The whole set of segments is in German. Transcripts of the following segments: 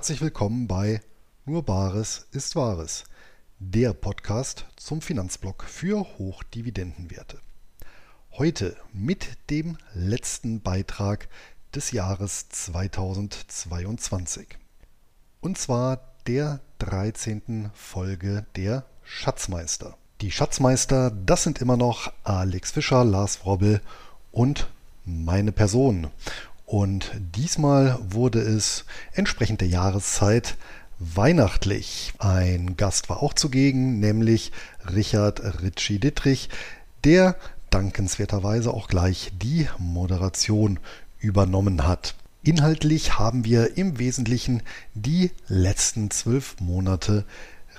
Herzlich willkommen bei Nur Bares ist Wahres, der Podcast zum Finanzblock für Hochdividendenwerte. Heute mit dem letzten Beitrag des Jahres 2022. Und zwar der 13. Folge der Schatzmeister. Die Schatzmeister, das sind immer noch Alex Fischer, Lars Wrobbel und meine Person. Und diesmal wurde es entsprechend der Jahreszeit weihnachtlich. Ein Gast war auch zugegen, nämlich Richard Ritchie Dittrich, der dankenswerterweise auch gleich die Moderation übernommen hat. Inhaltlich haben wir im Wesentlichen die letzten zwölf Monate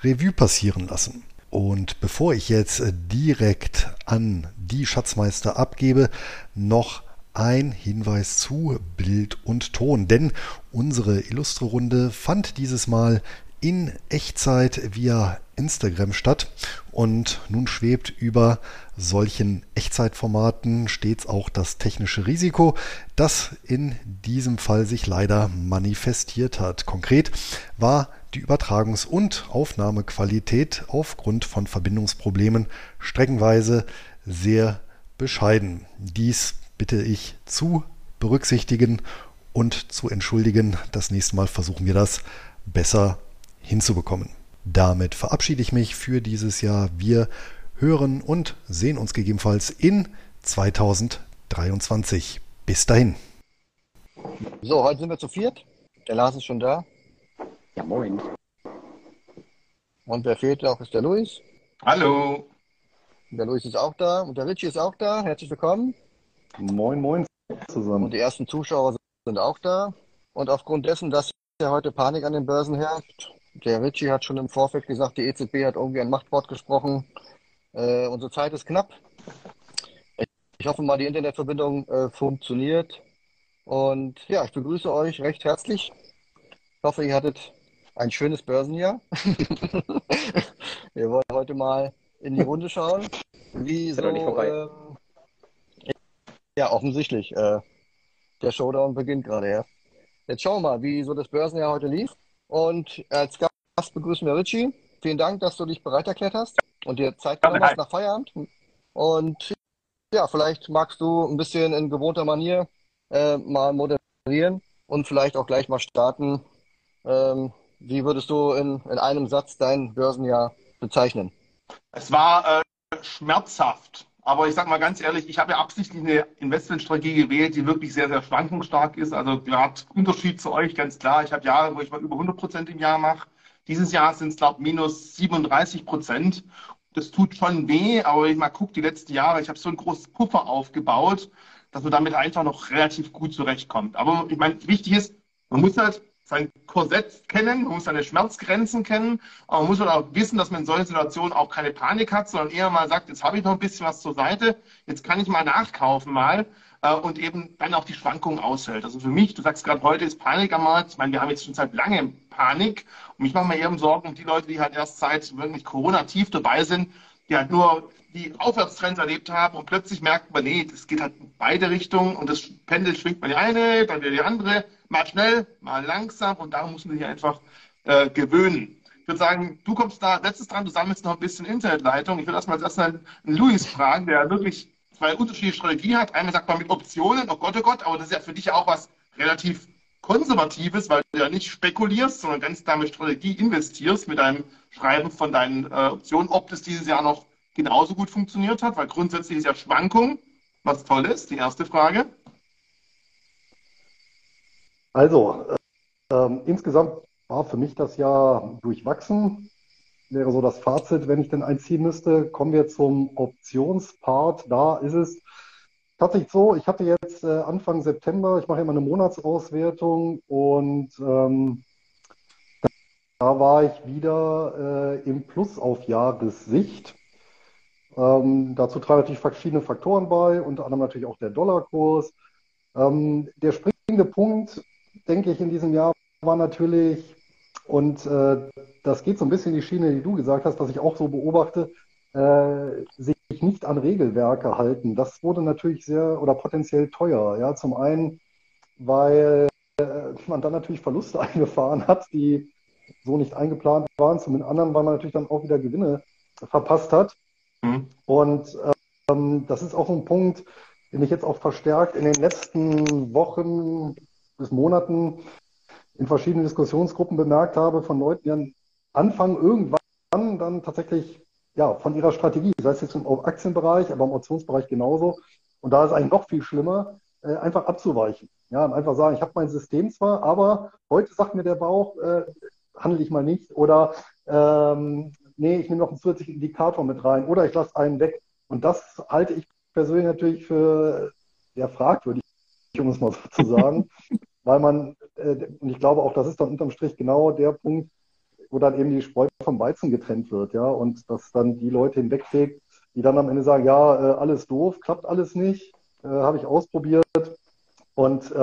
Revue passieren lassen. Und bevor ich jetzt direkt an die Schatzmeister abgebe, noch ein Hinweis zu Bild und Ton, denn unsere illustre Runde fand dieses Mal in Echtzeit via Instagram statt und nun schwebt über solchen Echtzeitformaten stets auch das technische Risiko, das in diesem Fall sich leider manifestiert hat. Konkret war die Übertragungs- und Aufnahmequalität aufgrund von Verbindungsproblemen streckenweise sehr bescheiden. Dies bitte ich zu berücksichtigen und zu entschuldigen. Das nächste Mal versuchen wir das besser hinzubekommen. Damit verabschiede ich mich für dieses Jahr. Wir hören und sehen uns gegebenenfalls in 2023. Bis dahin. So, heute sind wir zu viert. Der Lars ist schon da. Ja, moin. Und wer fehlt noch, ist der Luis. Hallo. Der Luis ist auch da und der Richie ist auch da. Herzlich willkommen. Moin, moin zusammen. Und die ersten Zuschauer sind auch da. Und aufgrund dessen, dass ja heute Panik an den Börsen herrscht, der Richie hat schon im Vorfeld gesagt, die EZB hat irgendwie ein Machtwort gesprochen. Äh, unsere Zeit ist knapp. Ich hoffe mal, die Internetverbindung äh, funktioniert. Und ja, ich begrüße euch recht herzlich. Ich hoffe, ihr hattet ein schönes Börsenjahr. Wir wollen heute mal in die Runde schauen. Wie so, ähm, ja, offensichtlich. Äh, der Showdown beginnt gerade, ja. Jetzt schauen wir mal, wie so das Börsenjahr heute lief. Und als Gast begrüßen wir Richie. Vielen Dank, dass du dich bereit erklärt hast und dir Zeit genommen hast nach Feierabend. Und ja, vielleicht magst du ein bisschen in gewohnter Manier äh, mal moderieren und vielleicht auch gleich mal starten. Ähm, wie würdest du in, in einem Satz dein Börsenjahr bezeichnen? Es war äh, schmerzhaft. Aber ich sage mal ganz ehrlich, ich habe ja absichtlich eine Investmentstrategie gewählt, die wirklich sehr, sehr schwankungsstark ist. Also gerade Unterschied zu euch, ganz klar. Ich habe Jahre, wo ich mal über 100 Prozent im Jahr mache. Dieses Jahr sind es, glaube ich, minus 37 Prozent. Das tut schon weh, aber wenn ich mal gucke, die letzten Jahre, ich habe so einen großen Puffer aufgebaut, dass man damit einfach noch relativ gut zurechtkommt. Aber ich meine, wichtig ist, man muss halt sein Korsett kennen, man muss seine Schmerzgrenzen kennen, aber man muss auch wissen, dass man in solchen Situationen auch keine Panik hat, sondern eher mal sagt, jetzt habe ich noch ein bisschen was zur Seite, jetzt kann ich mal nachkaufen mal äh, und eben dann auch die Schwankungen aushält. Also für mich, du sagst gerade, heute ist Panik am Markt, ich meine, wir haben jetzt schon seit langem Panik. Und ich mache mir eher Sorgen um die Leute, die halt erst seit wirklich Corona tief dabei sind, die halt nur die Aufwärtstrends erlebt haben und plötzlich merkt man, nee, das geht halt in beide Richtungen und das Pendel schwingt mal die eine, dann wieder die andere mal schnell, mal langsam und darum muss man sich einfach äh, gewöhnen. Ich würde sagen, du kommst da letztes dran, du sammelst noch ein bisschen Internetleitung. Ich würde erstmal als erstes einen Luis fragen, der wirklich zwei unterschiedliche Strategien hat. Einmal sagt man mit Optionen, oh Gott, oh Gott, aber das ist ja für dich auch was relativ Konservatives, weil du ja nicht spekulierst, sondern ganz damit Strategie investierst mit deinem Schreiben von deinen äh, Optionen, ob das dieses Jahr noch genauso gut funktioniert hat, weil grundsätzlich ist ja Schwankung was toll ist, die erste Frage. Also, äh, insgesamt war für mich das Jahr durchwachsen. Wäre so das Fazit, wenn ich denn einziehen müsste. Kommen wir zum Optionspart. Da ist es tatsächlich so, ich hatte jetzt äh, Anfang September, ich mache immer eine Monatsauswertung und ähm, da war ich wieder äh, im Plus auf Jahressicht. Ähm, dazu tragen natürlich verschiedene Faktoren bei, unter anderem natürlich auch der Dollarkurs. Ähm, der springende Punkt denke ich, in diesem Jahr war natürlich, und äh, das geht so ein bisschen in die Schiene, die du gesagt hast, was ich auch so beobachte, äh, sich nicht an Regelwerke halten. Das wurde natürlich sehr oder potenziell teuer. Ja, zum einen, weil man dann natürlich Verluste eingefahren hat, die so nicht eingeplant waren. Zum anderen, weil man natürlich dann auch wieder Gewinne verpasst hat. Mhm. Und ähm, das ist auch ein Punkt, den ich jetzt auch verstärkt in den letzten Wochen bis Monaten in verschiedenen Diskussionsgruppen bemerkt habe von Leuten, die anfangen irgendwann dann tatsächlich ja, von ihrer Strategie, sei es jetzt im Aktienbereich, aber im Optionsbereich genauso. Und da ist eigentlich noch viel schlimmer, äh, einfach abzuweichen. Ja, und einfach sagen, ich habe mein System zwar, aber heute sagt mir der Bauch, äh, handle ich mal nicht. Oder ähm, nee, ich nehme noch einen zusätzlichen Indikator mit rein oder ich lasse einen weg. Und das halte ich persönlich natürlich für sehr fragwürdig, um es mal so zu sagen, weil man, äh, und ich glaube auch, das ist dann unterm Strich genau der Punkt, wo dann eben die Spreu vom Weizen getrennt wird, ja, und dass dann die Leute hinwegfegt, die dann am Ende sagen, ja, äh, alles doof, klappt alles nicht, äh, habe ich ausprobiert. Und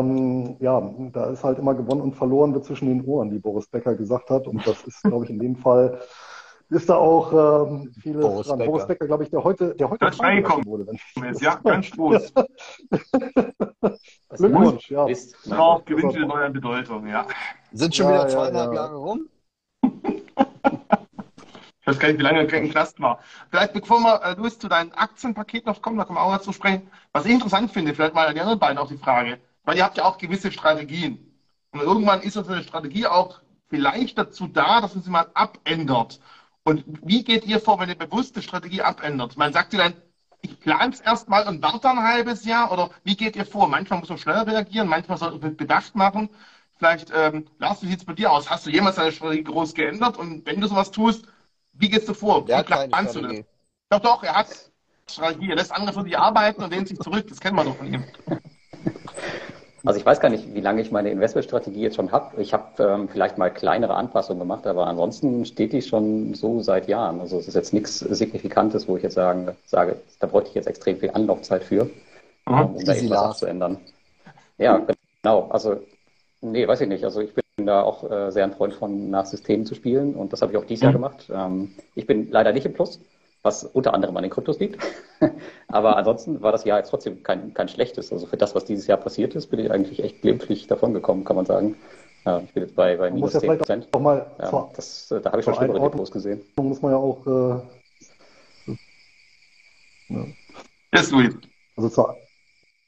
ähm, ja, da ist halt immer gewonnen und verloren wird zwischen den Ohren, wie Boris Becker gesagt hat. Und das ist, glaube ich, in dem Fall ist da auch ähm, vieles Boris dran. Becker. Boris Becker, glaube ich, der heute, der heute reinkommen wurde. Wenn ja, ganz groß. Glückwunsch, ja. Ist, auch gewinnt wieder neue Bedeutung, ja. Sind schon ja, wieder zweieinhalb ja, Jahre rum? Ich weiß gar nicht, wie lange der Knast war. Vielleicht, bevor wir, äh, Luis, zu deinem Aktienpaket noch kommen, da kommen wir auch dazu sprechen. Was ich interessant finde, vielleicht mal an die anderen beiden auch die Frage, weil ihr habt ja auch gewisse Strategien. Und irgendwann ist unsere Strategie auch vielleicht dazu da, dass man sie mal abändert. Und wie geht ihr vor, wenn ihr bewusste Strategie abändert? Man sagt ihr dann, ich plane es erstmal und warte ein halbes Jahr? Oder wie geht ihr vor? Manchmal muss man schnell reagieren, manchmal soll man Bedacht machen. Vielleicht, ähm, Lars, wie sieht es bei dir aus? Hast du jemals deine Strategie groß geändert? Und wenn du sowas tust, wie gehst du vor? Planst du das? Doch, doch, er hat Strategie. Er lässt andere für dich arbeiten und lehnt sich zurück. Das kennen wir doch von ihm. Also ich weiß gar nicht, wie lange ich meine Investmentstrategie jetzt schon habe. Ich habe ähm, vielleicht mal kleinere Anpassungen gemacht, aber ansonsten steht die schon so seit Jahren. Also es ist jetzt nichts Signifikantes, wo ich jetzt sagen, sage, da bräuchte ich jetzt extrem viel Anlaufzeit für, mhm. um da irgendwas zu ändern. Ja, genau. Also nee, weiß ich nicht. Also ich bin da auch äh, sehr ein Freund von nach Systemen zu spielen und das habe ich auch dieses mhm. Jahr gemacht. Ähm, ich bin leider nicht im Plus was unter anderem an den Kryptos liegt. Aber ansonsten war das Jahr jetzt trotzdem kein, kein schlechtes. Also für das, was dieses Jahr passiert ist, bin ich eigentlich echt glimpflich davon gekommen, kann man sagen. Ja, ich bin jetzt bei, bei minus 10 Prozent. Ja, das, äh, da habe ich schon schlimmere Depots gesehen. Muss man ja auch. Äh, ja. Yes, Louis. Also zur,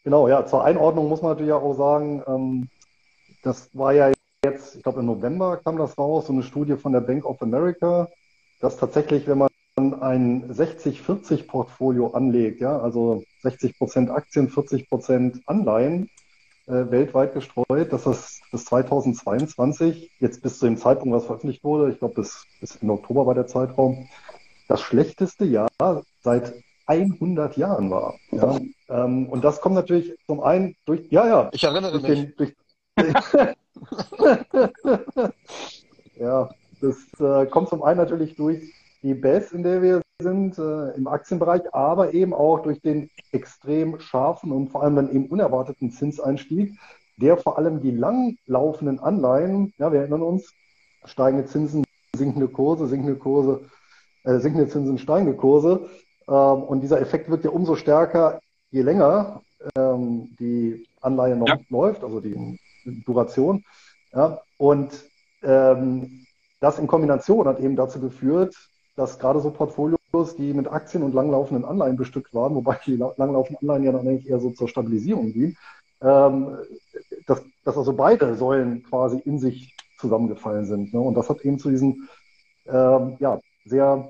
genau, ja, zur Einordnung muss man natürlich auch sagen, ähm, das war ja jetzt, ich glaube im November kam das raus, so eine Studie von der Bank of America, dass tatsächlich, wenn man ein 60-40-Portfolio anlegt, ja, also 60 Prozent Aktien, 40 Prozent Anleihen äh, weltweit gestreut, dass das bis 2022, jetzt bis zu dem Zeitpunkt, was veröffentlicht wurde, ich glaube bis, bis in Oktober war der Zeitraum, das schlechteste Jahr seit 100 Jahren war. Ja. Ähm, und das kommt natürlich zum einen durch, ja, ja. Ich erinnere mich. Den, durch, ja, das äh, kommt zum einen natürlich durch die Best, in der wir sind äh, im Aktienbereich, aber eben auch durch den extrem scharfen und vor allem dann eben unerwarteten Zinseinstieg, der vor allem die langlaufenden Anleihen, ja, wir erinnern uns, steigende Zinsen, sinkende Kurse, sinkende Kurse, äh, sinkende Zinsen, steigende Kurse. Ähm, und dieser Effekt wird ja umso stärker, je länger ähm, die Anleihe noch ja. läuft, also die Duration. Ja, und ähm, das in Kombination hat eben dazu geführt, dass gerade so Portfolios, die mit Aktien und langlaufenden Anleihen bestückt waren, wobei die langlaufenden Anleihen ja dann eigentlich eher so zur Stabilisierung dienen, ähm, dass, dass also beide Säulen quasi in sich zusammengefallen sind. Ne? Und das hat eben zu diesen ähm, ja, sehr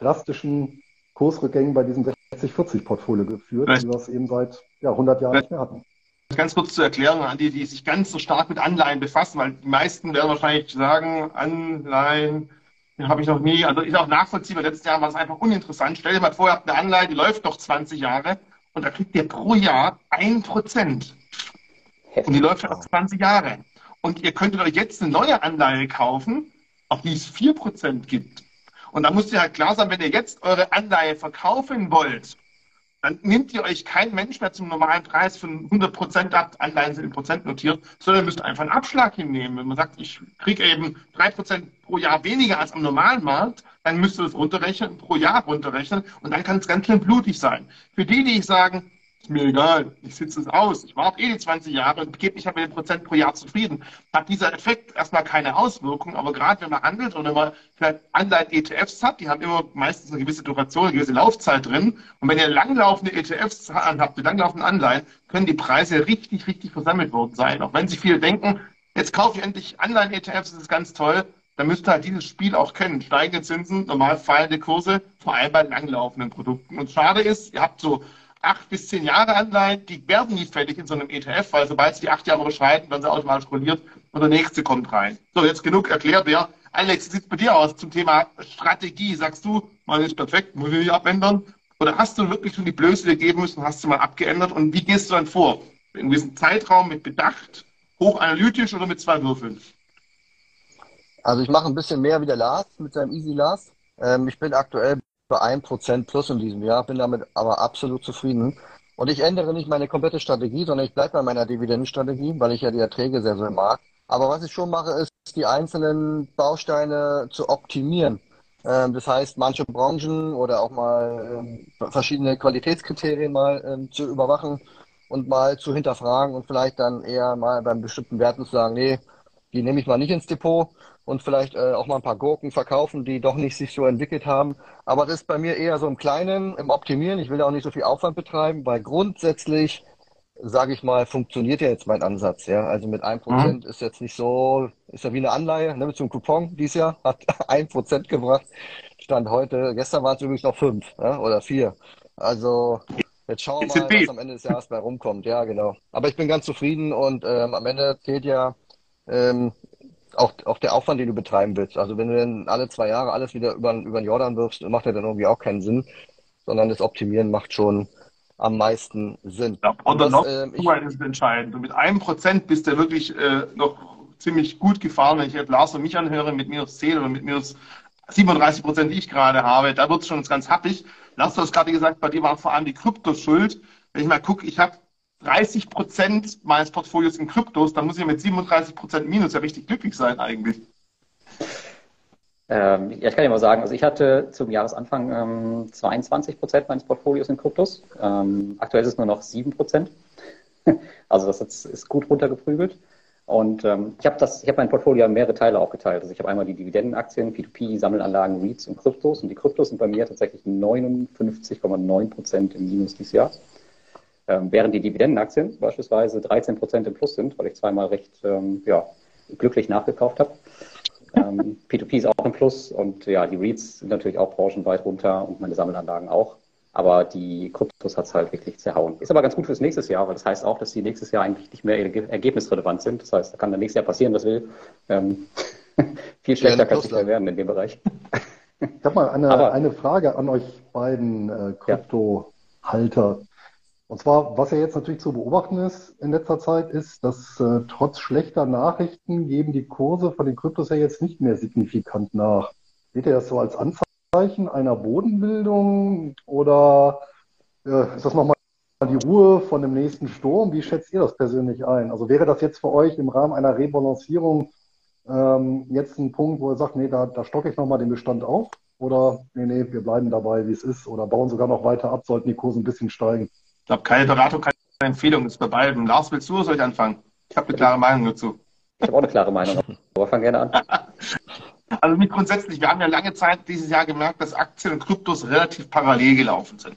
drastischen Kursrückgängen bei diesem 60-40-Portfolio geführt, die wir es eben seit ja, 100 Jahren nicht mehr hatten. Ganz kurz zur Erklärung an die, die sich ganz so stark mit Anleihen befassen, weil die meisten werden wahrscheinlich sagen, Anleihen, den habe ich noch nie, also ist auch nachvollziehbar. Letztes Jahr war es einfach uninteressant. Stell dir mal vor, ihr habt eine Anleihe, die läuft noch 20 Jahre und da kriegt ihr pro Jahr ein Prozent. Und die läuft noch 20 Jahre. Und ihr könntet euch jetzt eine neue Anleihe kaufen, auf die es 4% gibt. Und da muss ihr halt klar sein, wenn ihr jetzt eure Anleihe verkaufen wollt, dann nimmt ihr euch kein Mensch mehr zum normalen Preis von 100 Prozent ab, Anleihen sind in Prozent notiert, sondern ihr müsst einfach einen Abschlag hinnehmen. Wenn man sagt, ich kriege eben drei Prozent pro Jahr weniger als am normalen Markt, dann müsst ihr das runterrechnen, pro Jahr runterrechnen und dann kann es ganz schön blutig sein. Für die, die sagen, ist mir egal, ich sitze es aus, ich warte eh die 20 Jahre und gebe mich halt mit den Prozent pro Jahr zufrieden. Hat dieser Effekt erstmal keine Auswirkung, aber gerade wenn man handelt oder wenn man vielleicht Anleihen-ETFs hat, die haben immer meistens eine gewisse Duration, eine gewisse Laufzeit drin. Und wenn ihr langlaufende ETFs habt, mit langlaufenden Anleihen, können die Preise richtig, richtig versammelt worden sein. Auch wenn sich viele denken, jetzt kaufe ich endlich Anleihen-ETFs, das ist ganz toll, dann müsst ihr halt dieses Spiel auch kennen. Steigende Zinsen, normal fallende Kurse, vor allem bei langlaufenden Produkten. Und schade ist, ihr habt so acht bis zehn Jahre Anleihen, die werden nie fällig in so einem ETF, weil sobald sie die acht Jahre überschreiten, werden sie automatisch rolliert und der nächste kommt rein. So, jetzt genug erklärt. Ja, Alex, wie sieht es bei dir aus zum Thema Strategie? Sagst du, man ist perfekt, muss ich nicht abändern? Oder hast du wirklich schon die Blöße gegeben müssen, hast du mal abgeändert? Und wie gehst du dann vor? In einem gewissen Zeitraum mit Bedacht, hochanalytisch oder mit zwei Würfeln? Also ich mache ein bisschen mehr wie der Lars mit seinem Easy Lars. Ähm, ich bin aktuell bei 1% plus in diesem Jahr, bin damit aber absolut zufrieden. Und ich ändere nicht meine komplette Strategie, sondern ich bleibe bei meiner Dividendenstrategie, weil ich ja die Erträge sehr, sehr mag. Aber was ich schon mache, ist, die einzelnen Bausteine zu optimieren. Ähm, das heißt, manche Branchen oder auch mal ähm, verschiedene Qualitätskriterien mal ähm, zu überwachen und mal zu hinterfragen und vielleicht dann eher mal beim bestimmten Werten zu sagen, nee, die nehme ich mal nicht ins Depot und vielleicht äh, auch mal ein paar Gurken verkaufen, die doch nicht sich so entwickelt haben. Aber das ist bei mir eher so im Kleinen, im Optimieren. Ich will da auch nicht so viel Aufwand betreiben, weil grundsätzlich, sage ich mal, funktioniert ja jetzt mein Ansatz. Ja, also mit einem Prozent mhm. ist jetzt nicht so, ist ja wie eine Anleihe, ne, mit so einem Coupon dieses Jahr hat ein Prozent gebracht. Stand heute, gestern waren es übrigens noch fünf ja, oder vier. Also Jetzt schauen wir mal, was am Ende des Jahres bei rumkommt. Ja, genau. Aber ich bin ganz zufrieden und ähm, am Ende zählt ja ähm, auch, auch der Aufwand, den du betreiben willst. Also wenn du dann alle zwei Jahre alles wieder über, über den Jordan wirfst, macht ja dann irgendwie auch keinen Sinn, sondern das Optimieren macht schon am meisten Sinn. Ja, und dann noch ich, ist entscheidend. Und mit einem Prozent bist du wirklich äh, noch ziemlich gut gefahren, wenn ich jetzt Lars und mich anhöre mit minus 10 oder mit minus 37 Prozent, die ich gerade habe, da wird es schon ganz happig. Lars, du hast gerade gesagt, bei dir waren vor allem die Kryptos schuld. Wenn ich mal gucke, ich habe 30 Prozent meines Portfolios in Kryptos, dann muss ich mit 37 Prozent Minus ja richtig glücklich sein eigentlich. Ähm, ja, ich kann ja mal sagen, also ich hatte zum Jahresanfang ähm, 22 Prozent meines Portfolios in Kryptos. Ähm, aktuell ist es nur noch 7 Prozent. also das ist gut runtergeprügelt. Und ähm, ich habe das, ich habe mein Portfolio in mehrere Teile aufgeteilt. Also ich habe einmal die Dividendenaktien, P2P, Sammelanlagen, REITs und Kryptos. Und die Kryptos sind bei mir tatsächlich 59,9 Prozent im Minus dieses Jahr. Ähm, während die Dividendenaktien beispielsweise 13 Prozent im Plus sind, weil ich zweimal recht ähm, ja, glücklich nachgekauft habe. Ähm, P2P ist auch im Plus und ja, die REITs sind natürlich auch branchenweit runter und meine Sammelanlagen auch. Aber die Kryptos hat es halt wirklich zerhauen. Ist aber ganz gut fürs nächste Jahr, weil das heißt auch, dass die nächstes Jahr eigentlich nicht mehr ergebnisrelevant sind. Das heißt, da kann dann nächstes Jahr passieren, was will. Ähm, viel schlechter kann es nicht mehr werden in dem Bereich. Ich habe mal eine, aber, eine Frage an euch beiden äh, Kryptohalter. Ja. Und zwar, was ja jetzt natürlich zu beobachten ist in letzter Zeit, ist, dass äh, trotz schlechter Nachrichten geben die Kurse von den Kryptos ja jetzt nicht mehr signifikant nach. Seht ihr das so als Anzeichen einer Bodenbildung oder äh, ist das nochmal die Ruhe von dem nächsten Sturm? Wie schätzt ihr das persönlich ein? Also wäre das jetzt für euch im Rahmen einer Rebalancierung ähm, jetzt ein Punkt, wo ihr sagt, nee, da, da stocke ich nochmal den Bestand auf? Oder nee, nee, wir bleiben dabei, wie es ist oder bauen sogar noch weiter ab, sollten die Kurse ein bisschen steigen? Ich glaube, keine Beratung, keine Empfehlung ist bei beiden. Lars, willst du oder soll ich anfangen? Ich habe eine klare Meinung dazu. Ich habe auch eine klare Meinung, aber fang gerne an. also nicht grundsätzlich, wir haben ja lange Zeit dieses Jahr gemerkt, dass Aktien und Kryptos relativ parallel gelaufen sind.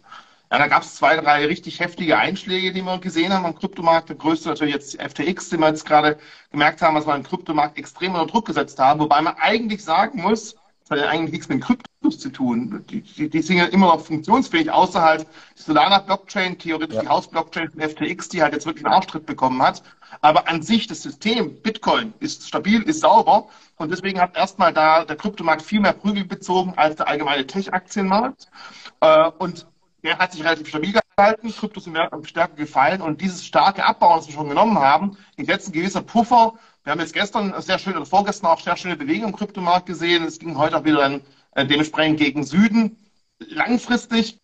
Ja, da gab es zwei, drei richtig heftige Einschläge, die wir gesehen haben am Kryptomarkt. Der größte natürlich jetzt FTX, den wir jetzt gerade gemerkt haben, dass wir im Kryptomarkt extrem unter Druck gesetzt haben. Wobei man eigentlich sagen muss, hat ja eigentlich nichts mit Kryptos zu tun. Die, die, die sind ja immer noch funktionsfähig, außer halt die Solana-Blockchain, theoretisch ja. die Haus-Blockchain von FTX, die halt jetzt wirklich einen Arschtritt bekommen hat. Aber an sich das System, Bitcoin, ist stabil, ist sauber. Und deswegen hat erstmal da der Kryptomarkt viel mehr Prügel bezogen als der allgemeine Tech-Aktienmarkt. Äh, und der hat sich relativ stabil gehalten, Kryptos sind stärker gefallen und dieses starke Abbauen, das wir schon genommen haben, ist jetzt ein gewisser Puffer wir haben jetzt gestern sehr schön oder vorgestern auch sehr schöne Bewegung im Kryptomarkt gesehen. Es ging heute auch wieder dann äh, dementsprechend gegen Süden. Langfristig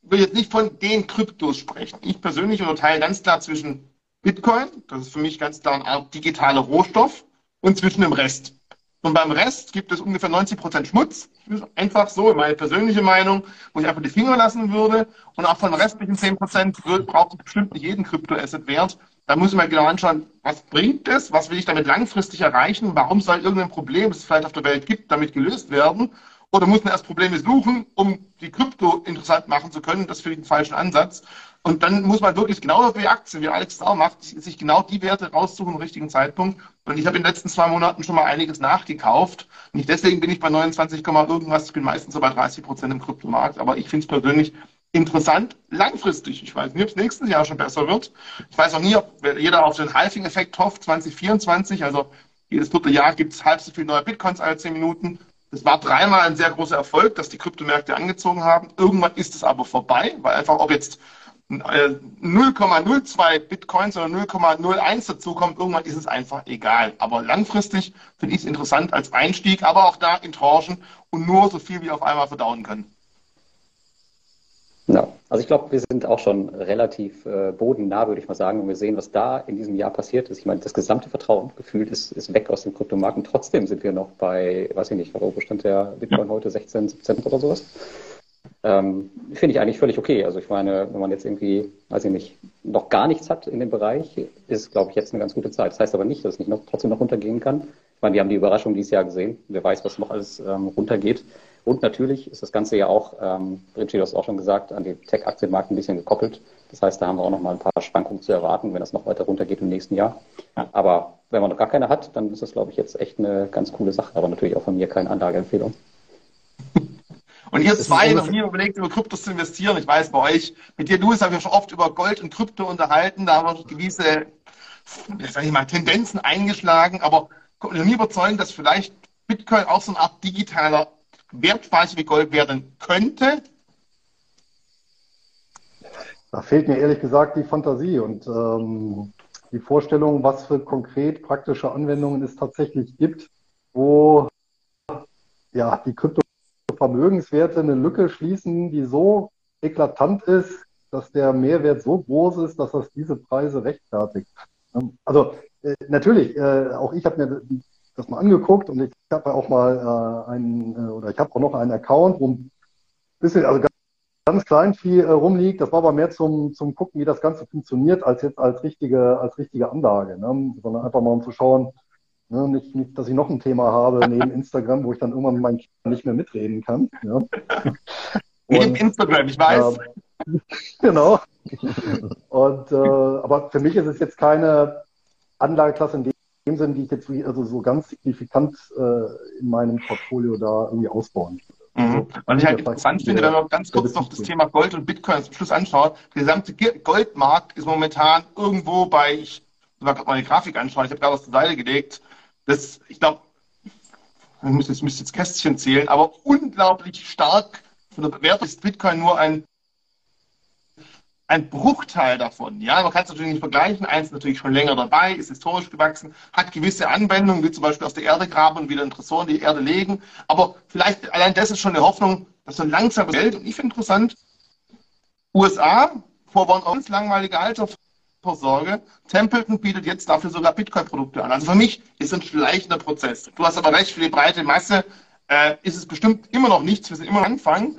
will ich jetzt nicht von den Kryptos sprechen. Ich persönlich unterteile ganz klar zwischen Bitcoin, das ist für mich ganz klar eine Art digitaler Rohstoff, und zwischen dem Rest. Und beim Rest gibt es ungefähr 90 Prozent Schmutz. Einfach so, meine persönliche Meinung, wo ich einfach die Finger lassen würde. Und auch von den restlichen 10 Prozent braucht es bestimmt nicht jeden Kryptoasset-Wert. Da muss man genau anschauen, was bringt es, was will ich damit langfristig erreichen, warum soll irgendein Problem, das es vielleicht auf der Welt gibt, damit gelöst werden. Oder muss man erst Probleme suchen, um die Krypto interessant machen zu können? Das finde ich einen falschen Ansatz. Und dann muss man wirklich genau wie Aktien, wie Alex auch macht, sich genau die Werte raussuchen im richtigen Zeitpunkt. Und ich habe in den letzten zwei Monaten schon mal einiges nachgekauft. Nicht deswegen bin ich bei 29, irgendwas. Ich bin meistens so bei 30 Prozent im Kryptomarkt. Aber ich finde es persönlich interessant, langfristig. Ich weiß nicht, ob es nächstes Jahr schon besser wird. Ich weiß auch nie, ob jeder auf den Halving-Effekt hofft, 2024. Also jedes vierte Jahr gibt es halb so viele neue Bitcoins alle zehn Minuten. Das war dreimal ein sehr großer Erfolg, dass die Kryptomärkte angezogen haben. Irgendwann ist es aber vorbei, weil einfach, ob jetzt 0,02 Bitcoins oder 0,01 dazukommt, irgendwann ist es einfach egal. Aber langfristig finde ich es interessant als Einstieg, aber auch da in Tranchen und nur so viel wie auf einmal verdauen können. Ja, also ich glaube, wir sind auch schon relativ äh, bodennah, würde ich mal sagen, und wir sehen, was da in diesem Jahr passiert ist. Ich meine, das gesamte Vertrauen gefühlt ist, ist weg aus dem Kryptomarkt und trotzdem sind wir noch bei, weiß ich nicht, wo stand der Bitcoin heute, 16, 17 oder sowas? Ähm, Finde ich eigentlich völlig okay. Also ich meine, wenn man jetzt irgendwie, weiß ich nicht, noch gar nichts hat in dem Bereich, ist, glaube ich, jetzt eine ganz gute Zeit. Das heißt aber nicht, dass es nicht noch, trotzdem noch runtergehen kann. Ich meine, wir haben die Überraschung dieses Jahr gesehen. Wer weiß, was noch alles ähm, runtergeht. Und natürlich ist das Ganze ja auch, ähm, Richie, du hast auch schon gesagt, an den Tech-Aktienmarkt ein bisschen gekoppelt. Das heißt, da haben wir auch noch mal ein paar Schwankungen zu erwarten, wenn das noch weiter runtergeht im nächsten Jahr. Aber wenn man noch gar keine hat, dann ist das, glaube ich, jetzt echt eine ganz coole Sache. Aber natürlich auch von mir keine Anlageempfehlung. Und ihr zwei noch nie überlegt, über Kryptos zu investieren. Ich weiß bei euch, mit dir, Louis, habe ich schon oft über Gold und Krypto unterhalten. Da haben wir gewisse, sag ich mal, Tendenzen eingeschlagen. Aber konnte mir nie überzeugen, dass vielleicht Bitcoin auch so eine Art digitaler Wertspeicher wie Gold werden könnte. Da fehlt mir ehrlich gesagt die Fantasie und ähm, die Vorstellung, was für konkret praktische Anwendungen es tatsächlich gibt, wo ja, die Krypto Vermögenswerte eine Lücke schließen, die so eklatant ist, dass der Mehrwert so groß ist, dass das diese Preise rechtfertigt. Ähm, also äh, natürlich, äh, auch ich habe mir das mal angeguckt und ich habe auch mal äh, einen, äh, oder ich habe auch noch einen Account, wo ein bisschen, also ganz, ganz klein viel äh, rumliegt. Das war aber mehr zum, zum Gucken, wie das Ganze funktioniert, als jetzt als richtige, als richtige Anlage, ne? sondern einfach mal um zu schauen, Ne, nicht, nicht, dass ich noch ein Thema habe neben Instagram, wo ich dann irgendwann mit meinen Kindern nicht mehr mitreden kann. Ja. Neben Instagram, ich weiß. Äh, genau. Und, äh, aber für mich ist es jetzt keine Anlageklasse in dem Sinn, die ich jetzt also so ganz signifikant äh, in meinem Portfolio da irgendwie ausbauen Mhm. Und ich halt interessant finde, wenn man ganz kurz noch das Thema Gold und Bitcoin zum Schluss anschaut, der gesamte Goldmarkt ist momentan irgendwo bei, ich mal die Grafik anschauen, ich habe gerade was zur Seite gelegt, das, ich glaube, ich müsste jetzt, müsste jetzt Kästchen zählen, aber unglaublich stark von der Bewertung ist Bitcoin nur ein, ein Bruchteil davon. Ja, man kann es natürlich nicht vergleichen. Eins ist natürlich schon länger dabei, ist historisch gewachsen, hat gewisse Anwendungen, wie zum Beispiel aus der Erde graben und wieder in Tresor in die Erde legen. Aber vielleicht allein das ist schon eine Hoffnung, dass so langsam Geld, und ich finde interessant, USA, vor uns langweilige Alter, Vorsorge. Templeton bietet jetzt dafür sogar Bitcoin-Produkte an. Also für mich ist es ein schleichender Prozess. Du hast aber recht, für die breite Masse äh, ist es bestimmt immer noch nichts. Wir sind immer am Anfang.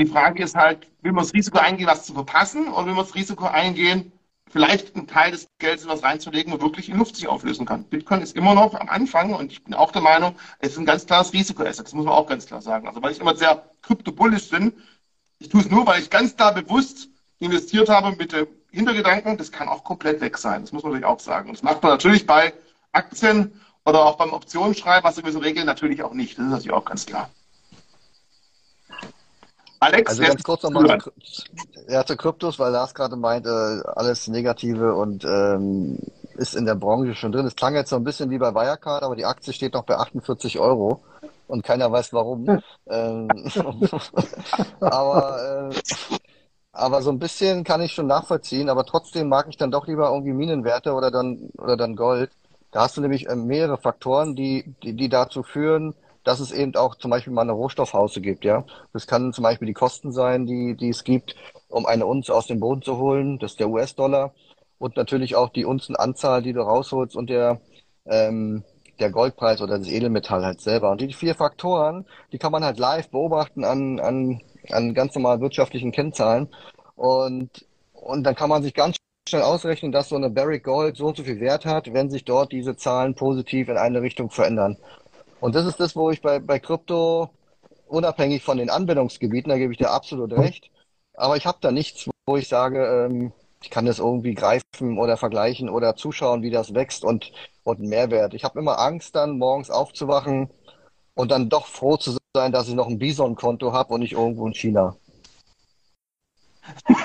Die Frage ist halt, will man das Risiko eingehen, was zu verpassen, oder will man das Risiko eingehen, vielleicht einen Teil des Geldes in was reinzulegen, wo wirklich in Luft sich auflösen kann. Bitcoin ist immer noch am Anfang und ich bin auch der Meinung, es ist ein ganz klares Risikoasset. Das muss man auch ganz klar sagen. Also weil ich immer sehr kryptobullisch bin, ich tue es nur, weil ich ganz klar bewusst investiert habe mit dem Hintergedanken, das kann auch komplett weg sein. Das muss man natürlich auch sagen. Und das macht man natürlich bei Aktien oder auch beim Optionsschreiben, was sowieso Regeln natürlich auch nicht. Das ist natürlich auch ganz klar. Alex, also ganz kurz nochmal zu, ja, zu Kryptos, weil Lars gerade meinte, alles Negative und ähm, ist in der Branche schon drin. Es klang jetzt so ein bisschen wie bei Wirecard, aber die Aktie steht noch bei 48 Euro und keiner weiß warum. ähm, aber äh, aber so ein bisschen kann ich schon nachvollziehen, aber trotzdem mag ich dann doch lieber irgendwie Minenwerte oder dann, oder dann Gold. Da hast du nämlich äh, mehrere Faktoren, die, die, die dazu führen, dass es eben auch zum Beispiel mal eine Rohstoffhause gibt, ja. Das kann zum Beispiel die Kosten sein, die, die es gibt, um eine Unze aus dem Boden zu holen. Das ist der US-Dollar. Und natürlich auch die Unzenanzahl, die du rausholst und der, ähm, der Goldpreis oder das Edelmetall halt selber. Und die vier Faktoren, die kann man halt live beobachten an, an, an ganz normalen wirtschaftlichen Kennzahlen. Und, und dann kann man sich ganz schnell ausrechnen, dass so eine Barrick Gold so und so viel Wert hat, wenn sich dort diese Zahlen positiv in eine Richtung verändern. Und das ist das, wo ich bei, bei Krypto, unabhängig von den Anwendungsgebieten, da gebe ich dir absolut recht, aber ich habe da nichts, wo ich sage, ähm, ich kann das irgendwie greifen oder vergleichen oder zuschauen, wie das wächst und, und einen Mehrwert. Ich habe immer Angst, dann morgens aufzuwachen und dann doch froh zu sein, dass ich noch ein Bison-Konto habe und nicht irgendwo in China.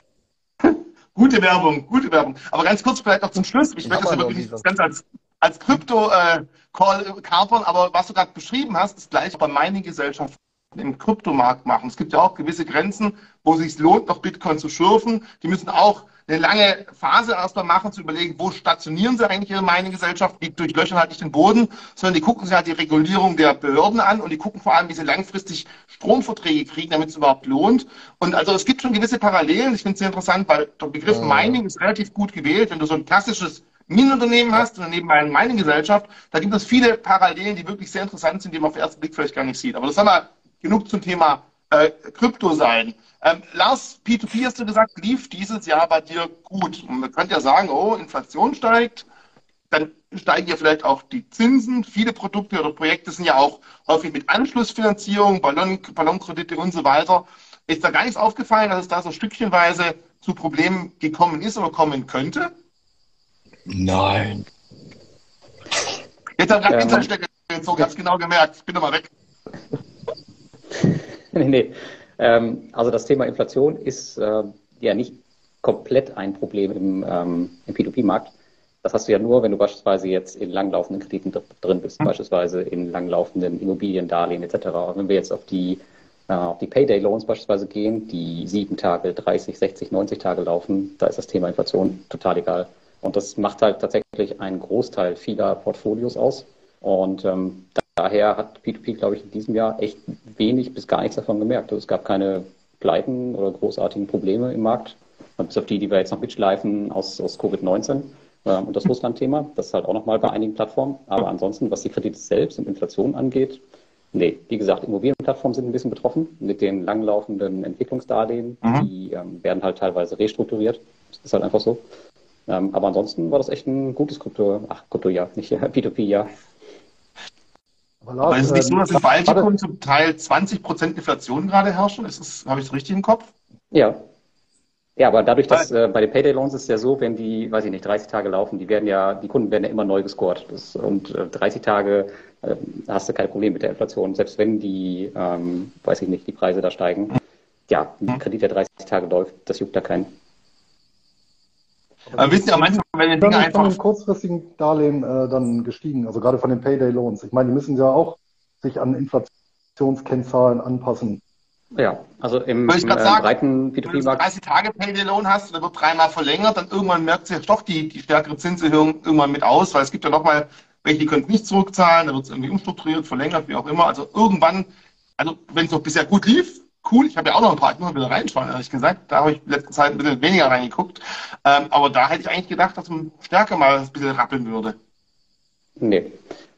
Gute Werbung, gute Werbung. Aber ganz kurz vielleicht noch zum Schluss. Ich, ich möchte das nicht ganz als, als Krypto-Call äh, kapern, aber was du gerade beschrieben hast, ist gleich bei meinen Gesellschaften im Kryptomarkt machen. Es gibt ja auch gewisse Grenzen, wo es sich lohnt, noch Bitcoin zu schürfen. Die müssen auch eine lange Phase erstmal machen, zu überlegen, wo stationieren sie eigentlich ihre Mining-Gesellschaft, die durchlöchern halt nicht den Boden, sondern die gucken sich halt die Regulierung der Behörden an und die gucken vor allem, wie sie langfristig Stromverträge kriegen, damit es überhaupt lohnt. Und also es gibt schon gewisse Parallelen. Ich finde es sehr interessant, weil der Begriff Mining ist relativ gut gewählt. Wenn du so ein klassisches Minenunternehmen hast und daneben eine Mining-Gesellschaft, da gibt es viele Parallelen, die wirklich sehr interessant sind, die man auf den ersten Blick vielleicht gar nicht sieht. Aber das haben wir genug zum Thema äh, Krypto sein. Ähm, Lars, P2P hast du gesagt, lief dieses Jahr bei dir gut. Und man könnte ja sagen, oh, Inflation steigt, dann steigen ja vielleicht auch die Zinsen. Viele Produkte oder Projekte sind ja auch häufig mit Anschlussfinanzierung, Ballon, Ballonkredite und so weiter. Ist da gar nichts aufgefallen, dass es da so stückchenweise zu Problemen gekommen ist oder kommen könnte? Nein. Jetzt hat gerade ähm, gezogen, ich genau gemerkt. Ich bin nochmal weg. nee, nee. Ähm, also das Thema Inflation ist äh, ja nicht komplett ein Problem im, ähm, im P2P-Markt. Das hast du ja nur, wenn du beispielsweise jetzt in langlaufenden Krediten drin bist, mhm. beispielsweise in langlaufenden Immobiliendarlehen etc. wenn wir jetzt auf die, äh, auf die Payday-Loans beispielsweise gehen, die sieben Tage, 30, 60, 90 Tage laufen, da ist das Thema Inflation total egal. Und das macht halt tatsächlich einen Großteil vieler Portfolios aus. Und ähm, daher hat P2P, glaube ich, in diesem Jahr echt wenig bis gar nichts davon gemerkt. Also es gab keine Pleiten oder großartigen Probleme im Markt. Bis auf die, die wir jetzt noch mitschleifen aus, aus Covid-19 äh, und das Russland-Thema. Das ist halt auch nochmal bei einigen Plattformen. Aber ansonsten, was die Kredite selbst und Inflation angeht, nee. Wie gesagt, Immobilienplattformen sind ein bisschen betroffen mit den langlaufenden Entwicklungsdarlehen. Mhm. Die ähm, werden halt teilweise restrukturiert. Das ist halt einfach so. Ähm, aber ansonsten war das echt ein gutes Krypto, ach, Krypto-Jahr, nicht P2P-Jahr. Aber, Aber ist es nicht so, dass in Baltikum zum Teil 20% Inflation gerade herrschen? Ist das, habe ich es richtig im Kopf? Ja. Ja, aber dadurch, dass äh, bei den Payday Loans ist es ja so, wenn die, weiß ich nicht, 30 Tage laufen, die werden ja, die Kunden werden ja immer neu gescored. Das, und äh, 30 Tage äh, hast du kein Problem mit der Inflation, selbst wenn die, ähm, weiß ich nicht, die Preise da steigen. Ja, ein mhm. Kredit, der 30 Tage läuft, das juckt da keinen. Aber wissen ja manchmal, wenn die Dinge einfach. von den kurzfristigen Darlehen äh, dann gestiegen, also gerade von den Payday Loans. Ich meine, die müssen ja auch sich an Inflationskennzahlen anpassen. Ja, also im, im äh, sagen, breiten P2P-Markt. Wenn du 30 Tage Payday Loan hast, der wird dreimal verlängert, dann irgendwann merkt sich doch die, die stärkere Zinserhöhung irgendwann mit aus, weil es gibt ja nochmal, welche die können nicht zurückzahlen, dann wird es irgendwie umstrukturiert, verlängert, wie auch immer. Also irgendwann, also wenn es noch bisher gut lief, cool. Ich habe ja auch noch ein paar, ich muss mal wieder reinschauen, ehrlich gesagt. Da habe ich in letzter Zeit ein bisschen weniger reingeguckt. Ähm, aber da hätte ich eigentlich gedacht, dass man stärker mal ein bisschen rappeln würde. Nee.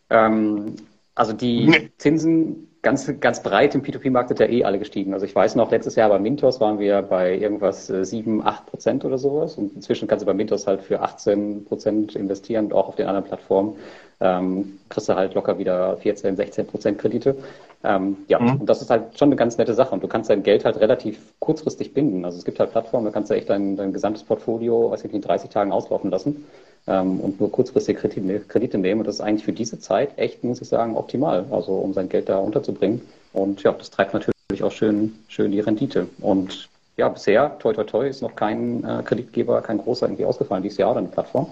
Ähm, also die nee. Zinsen ganz, ganz breit im P2P-Markt sind ja eh alle gestiegen. Also ich weiß noch, letztes Jahr bei Mintos waren wir bei irgendwas 7, äh, 8 Prozent oder sowas. Und inzwischen kannst du bei Mintos halt für 18 Prozent investieren, auch auf den anderen Plattformen. Ähm, kriegst du halt locker wieder 14, 16 Prozent Kredite. Ähm, ja, mhm. und das ist halt schon eine ganz nette Sache. Und du kannst dein Geld halt relativ kurzfristig binden. Also es gibt halt Plattformen, da kannst du echt dein, dein gesamtes Portfolio, weiß ich nicht, in 30 Tagen auslaufen lassen und nur kurzfristige Kredite, Kredite nehmen. Und das ist eigentlich für diese Zeit echt, muss ich sagen, optimal, also um sein Geld da unterzubringen. Und ja, das treibt natürlich auch schön, schön die Rendite. Und ja, bisher, toi toi toi, ist noch kein äh, Kreditgeber, kein großer irgendwie ausgefallen dieses Jahr oder eine Plattform.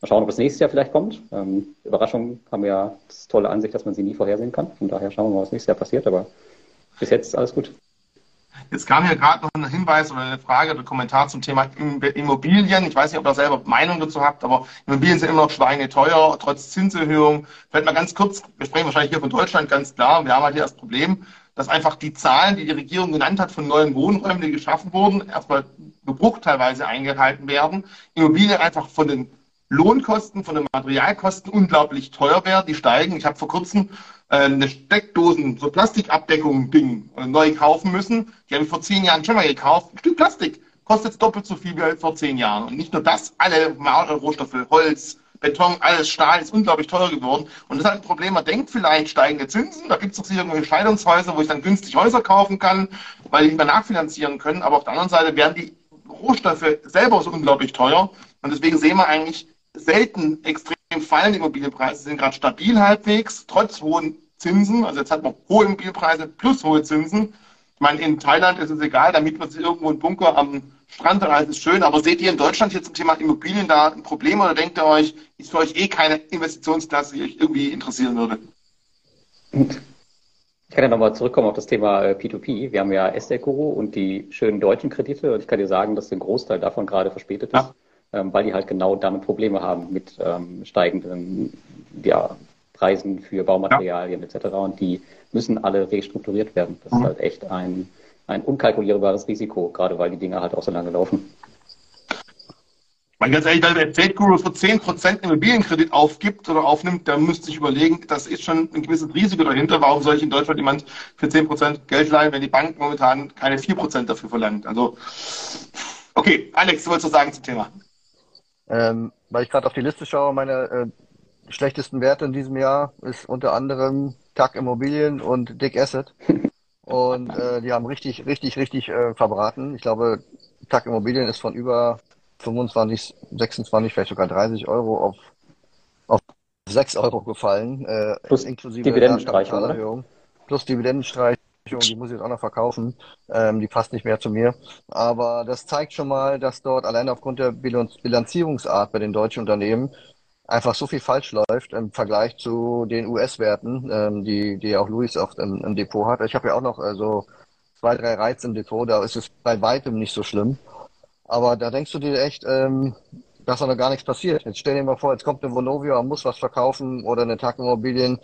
Mal schauen, ob das nächste Jahr vielleicht kommt. Ähm, Überraschungen haben ja das tolle Ansicht, dass man sie nie vorhersehen kann. Von daher schauen wir mal, was nächstes Jahr passiert. Aber bis jetzt alles gut. Jetzt kam hier gerade noch ein Hinweis oder eine Frage oder Kommentar zum Thema Immobilien. Ich weiß nicht, ob ihr selber Meinung dazu habt, aber Immobilien sind immer noch schweineteuer, trotz Zinserhöhung. Vielleicht mal ganz kurz, wir sprechen wahrscheinlich hier von Deutschland ganz klar. Wir haben halt hier das Problem, dass einfach die Zahlen, die die Regierung genannt hat von neuen Wohnräumen, die geschaffen wurden, erstmal gebrucht teilweise eingehalten werden. Immobilien einfach von den Lohnkosten von den Materialkosten unglaublich teuer werden, die steigen. Ich habe vor kurzem eine Steckdosen, so Plastikabdeckung-Ding äh, neu kaufen müssen. Die habe ich vor zehn Jahren schon mal gekauft. Ein Stück Plastik kostet doppelt so viel wie vor zehn Jahren. Und nicht nur das, alle Rohstoffe, Holz, Beton, alles Stahl ist unglaublich teuer geworden. Und das ist halt ein Problem. Man denkt vielleicht steigende Zinsen. Da gibt es doch sicher irgendwelche Scheidungshäuser, wo ich dann günstig Häuser kaufen kann, weil die nicht mehr nachfinanzieren können. Aber auf der anderen Seite werden die Rohstoffe selber so unglaublich teuer. Und deswegen sehen wir eigentlich selten extrem fallende Immobilienpreise. Sie sind gerade stabil halbwegs, trotz hohen Zinsen. Also jetzt hat man hohe Immobilienpreise plus hohe Zinsen. Ich meine, in Thailand ist es egal, da mietet man sich irgendwo einen Bunker am Strand, da ist es schön. Aber seht ihr in Deutschland hier zum Thema Immobilien da ein Problem oder denkt ihr euch, ist für euch eh keine Investitionsklasse, die euch irgendwie interessieren würde? Ich kann ja nochmal zurückkommen auf das Thema P2P. Äh, Wir haben ja SDR-Guru und die schönen deutschen Kredite und ich kann dir sagen, dass der Großteil davon gerade verspätet ist, ja. Ähm, weil die halt genau damit Probleme haben mit ähm, steigenden ja, Preisen für Baumaterialien ja. etc. Und die müssen alle restrukturiert werden. Das mhm. ist halt echt ein, ein unkalkulierbares Risiko, gerade weil die Dinge halt auch so lange laufen. Weil ganz ehrlich, wenn der Trade Guru für 10% Immobilienkredit aufgibt oder aufnimmt, der müsste sich überlegen, das ist schon ein gewisses Risiko dahinter. Warum soll ich in Deutschland jemand für 10% Geld leihen, wenn die Bank momentan keine 4% dafür verlangt? Also, okay, Alex, du wolltest was sagen zum Thema. Ähm, weil ich gerade auf die Liste schaue, meine äh, schlechtesten Werte in diesem Jahr ist unter anderem TAC Immobilien und Dick Asset. Und äh, die haben richtig, richtig, richtig äh, verbraten. Ich glaube, TAC Immobilien ist von über 25, 26, vielleicht sogar 30 Euro auf, auf 6 Euro gefallen, äh, plus inklusive Dividendenstreichung. Plus Dividendenstreichung, die muss ich jetzt auch noch verkaufen. Ähm, die passt nicht mehr zu mir. Aber das zeigt schon mal, dass dort allein aufgrund der Bilanzierungsart bei den deutschen Unternehmen einfach so viel falsch läuft im Vergleich zu den US-Werten, ähm, die, die auch Luis oft im, im Depot hat. Ich habe ja auch noch äh, so zwei, drei Reize im Depot, da ist es bei weitem nicht so schlimm. Aber da denkst du dir echt, ähm, dass da noch gar nichts passiert. Jetzt stell dir mal vor, jetzt kommt eine Vonovia und muss was verkaufen oder eine Tag Immobilien,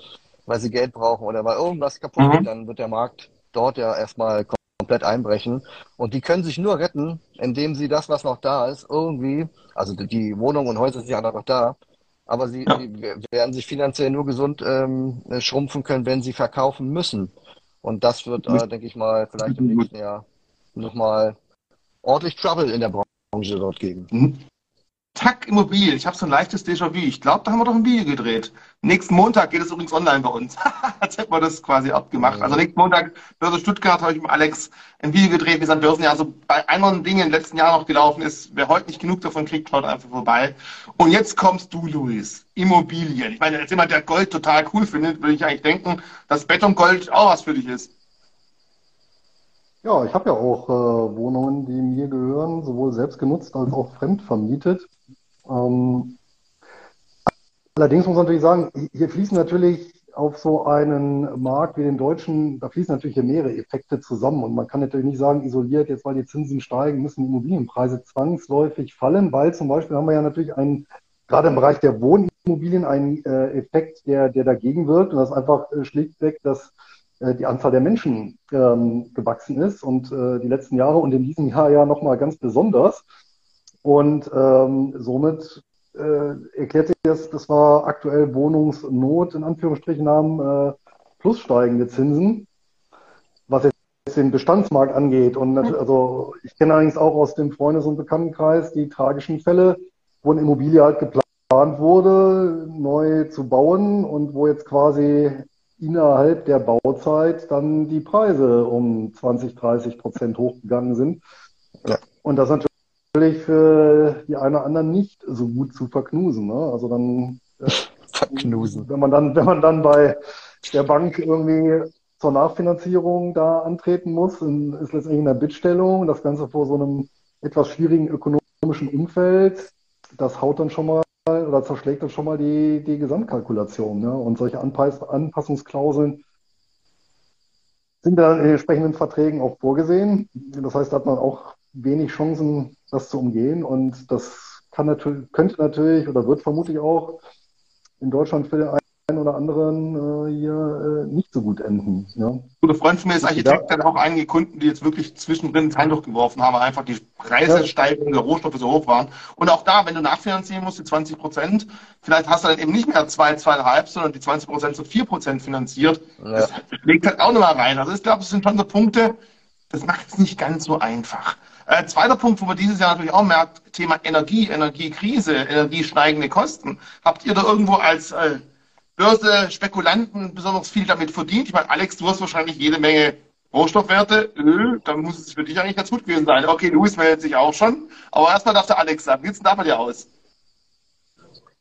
weil sie Geld brauchen oder weil irgendwas kaputt geht, mhm. dann wird der Markt dort ja erstmal komplett einbrechen. Und die können sich nur retten, indem sie das, was noch da ist, irgendwie, also die Wohnungen und Häuser sind ja noch da, aber sie, ja. werden sich finanziell nur gesund ähm, schrumpfen können, wenn sie verkaufen müssen. Und das wird, äh, denke ich mal, vielleicht im nächsten Jahr nochmal ordentlich Trouble in der Branche dort geben. Mhm. Tack Immobilien, ich habe so ein leichtes Déjà-vu. Ich glaube, da haben wir doch ein Video gedreht. Nächsten Montag geht es übrigens online bei uns. Als hätten wir das quasi abgemacht. Also nächsten Montag, Börse Stuttgart, habe ich mit Alex ein Video gedreht, wie es am Börsenjahr so bei anderen Dingen im letzten Jahr noch gelaufen ist. Wer heute nicht genug davon kriegt, schaut einfach vorbei. Und jetzt kommst du, Luis. Immobilien. Ich meine, als jemand, der Gold total cool findet, würde ich eigentlich denken, dass Betongold auch was für dich ist. Ja, ich habe ja auch äh, Wohnungen, die mir gehören, sowohl selbst genutzt als auch fremd vermietet. Ähm, allerdings muss man natürlich sagen, hier fließen natürlich auf so einen Markt wie den deutschen, da fließen natürlich hier mehrere Effekte zusammen. Und man kann natürlich nicht sagen, isoliert, jetzt weil die Zinsen steigen, müssen die Immobilienpreise zwangsläufig fallen, weil zum Beispiel haben wir ja natürlich einen, gerade im Bereich der Wohnimmobilien, einen äh, Effekt, der, der dagegen wirkt. Und das ist einfach äh, schlichtweg, dass äh, die Anzahl der Menschen ähm, gewachsen ist und äh, die letzten Jahre und in diesem Jahr ja nochmal ganz besonders. Und ähm, somit äh, erklärt sich das, das war aktuell Wohnungsnot in Anführungsstrichen haben, äh, plus steigende Zinsen, was jetzt den Bestandsmarkt angeht. Und also ich kenne allerdings auch aus dem Freundes- und Bekanntenkreis die tragischen Fälle, wo eine Immobilie halt geplant wurde, neu zu bauen und wo jetzt quasi innerhalb der Bauzeit dann die Preise um 20, 30 Prozent hochgegangen sind. Ja. Und das natürlich für die einen oder anderen nicht so gut zu verknusen. Ne? Also dann äh, verknusen. Wenn man dann, wenn man dann bei der Bank irgendwie zur Nachfinanzierung da antreten muss, ist letztendlich in der Bittstellung, das Ganze vor so einem etwas schwierigen ökonomischen Umfeld, das haut dann schon mal oder zerschlägt das schon mal die, die Gesamtkalkulation. Ne? Und solche Anpass Anpassungsklauseln sind dann in den entsprechenden Verträgen auch vorgesehen. Das heißt, da hat man auch wenig Chancen, das zu umgehen. Und das kann natürlich, könnte natürlich oder wird vermutlich auch in Deutschland für den einen oder anderen äh, hier äh, nicht so gut enden. Ja. Ein guter Freund von mir ist Architekt, ja. hat auch einige Kunden, die jetzt wirklich zwischendrin ins Handtuch geworfen haben, einfach die Preissteigerung der Rohstoffe so hoch waren. Und auch da, wenn du nachfinanzieren musst, die 20 Prozent, vielleicht hast du dann eben nicht mehr zwei, zweieinhalb, sondern die 20 Prozent zu vier Prozent finanziert. Ja. Das legt halt auch nochmal rein. Also ich glaube, das sind schon so Punkte, das macht es nicht ganz so einfach. Äh, zweiter Punkt, wo man dieses Jahr natürlich auch merkt, Thema Energie, Energiekrise, energiesteigende Kosten. Habt ihr da irgendwo als äh, Börse Spekulanten besonders viel damit verdient? Ich meine, Alex, du hast wahrscheinlich jede Menge Rohstoffwerte, Öl, dann muss es für dich eigentlich ganz gut gewesen sein. Okay, Luis meldet sich auch schon. Aber erstmal darf der Alex sagen, wie sieht es bei dir aus?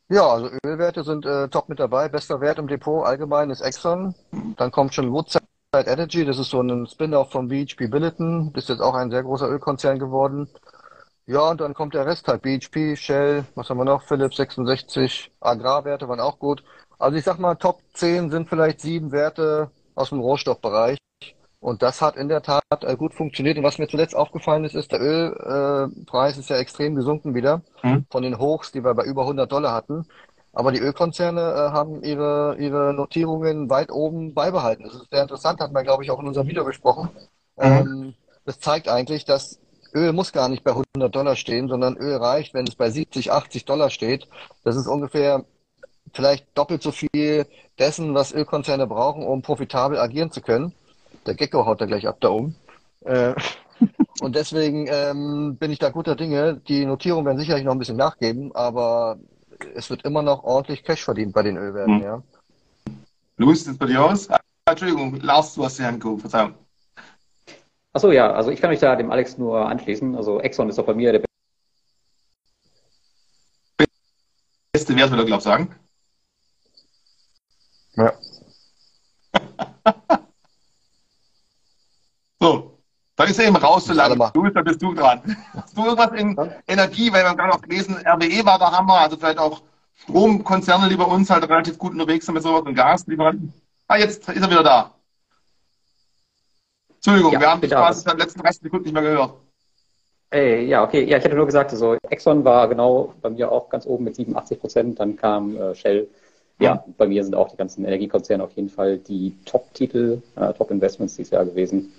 Ja, also Ölwerte sind äh, top mit dabei. Bester Wert im Depot allgemein ist Exxon. Dann kommt schon Woodside Energy, das ist so ein Spin-off von BHP Billiton, ist jetzt auch ein sehr großer Ölkonzern geworden. Ja, und dann kommt der Rest halt. BHP, Shell, was haben wir noch? Philips 66, Agrarwerte waren auch gut. Also ich sag mal, Top 10 sind vielleicht sieben Werte aus dem Rohstoffbereich. Und das hat in der Tat äh, gut funktioniert. Und was mir zuletzt aufgefallen ist, ist, der Ölpreis ist ja extrem gesunken wieder mhm. von den Hochs, die wir bei über 100 Dollar hatten. Aber die Ölkonzerne äh, haben ihre, ihre Notierungen weit oben beibehalten. Das ist sehr interessant, hatten wir, glaube ich, auch in unserem Video besprochen. Mhm. Ähm, das zeigt eigentlich, dass Öl muss gar nicht bei 100 Dollar stehen, sondern Öl reicht, wenn es bei 70, 80 Dollar steht. Das ist ungefähr vielleicht doppelt so viel dessen, was Ölkonzerne brauchen, um profitabel agieren zu können. Der Gecko haut da gleich ab da oben. Äh, und deswegen ähm, bin ich da guter Dinge. Die Notierungen werden sicherlich noch ein bisschen nachgeben, aber es wird immer noch ordentlich Cash verdient bei den Ölwerten, hm. ja. Luis, sieht bei dir aus? Ah, Entschuldigung, Lars, du hast die Hand gehoben, Verzeihung. Achso, ja, also ich kann mich da dem Alex nur anschließen. Also Exxon ist auch bei mir der beste Wert, würde ich glaube sagen. Ja. so, dann ist er eben rauszulangen. Du, da bist du dran. Hast du irgendwas in Energie, weil wir haben gerade auch gelesen, RWE war der Hammer, also vielleicht auch Stromkonzerne, die bei uns halt relativ gut unterwegs sind mit sowas und Gaslieferanten. Ah, jetzt ist er wieder da. Entschuldigung, ja, wir haben dich quasi in den letzten 30 Sekunden nicht mehr gehört. Ey, ja, okay. Ja, ich hätte nur gesagt, also Exxon war genau bei mir auch ganz oben mit 87 Prozent, dann kam äh, Shell ja, bei mir sind auch die ganzen Energiekonzerne auf jeden Fall die Top-Titel, äh, Top-Investments dieses Jahr gewesen.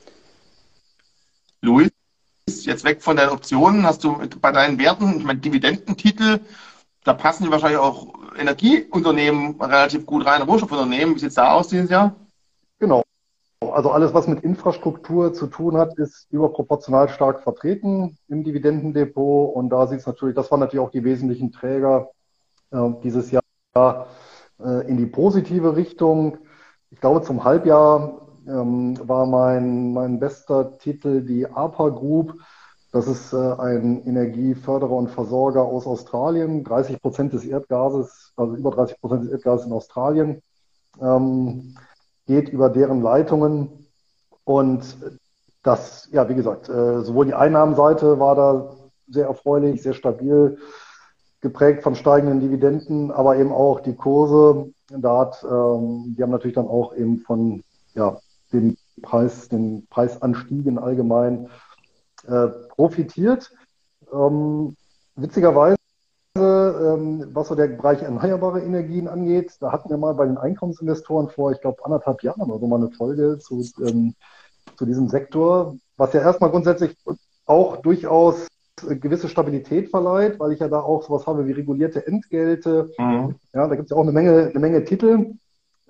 Luis, jetzt weg von den Optionen, hast du bei deinen Werten, ich meine, Dividendentitel, da passen die wahrscheinlich auch Energieunternehmen relativ gut rein, Rohstoffunternehmen. Wie sieht es da aus dieses Jahr? Genau. Also alles, was mit Infrastruktur zu tun hat, ist überproportional stark vertreten im Dividendendepot. Und da sieht es natürlich, das waren natürlich auch die wesentlichen Träger äh, dieses Jahr äh, in die positive Richtung. Ich glaube, zum Halbjahr ähm, war mein, mein bester Titel die APA Group. Das ist äh, ein Energieförderer und Versorger aus Australien. 30 Prozent des Erdgases, also über 30 Prozent des Erdgases in Australien, ähm, geht über deren Leitungen. Und das, ja, wie gesagt, äh, sowohl die Einnahmenseite war da sehr erfreulich, sehr stabil geprägt von steigenden Dividenden, aber eben auch die Kurse. Da hat, ähm, die haben natürlich dann auch eben von ja, den Preis, den Preisanstiegen allgemein äh, profitiert. Ähm, witzigerweise, ähm, was so der Bereich erneuerbare Energien angeht, da hatten wir mal bei den Einkommensinvestoren vor, ich glaube, anderthalb Jahren oder so mal eine Folge zu, ähm, zu diesem Sektor, was ja erstmal grundsätzlich auch durchaus gewisse Stabilität verleiht, weil ich ja da auch sowas habe wie regulierte Entgelte. Mhm. Ja, da gibt es ja auch eine Menge, eine Menge Titel,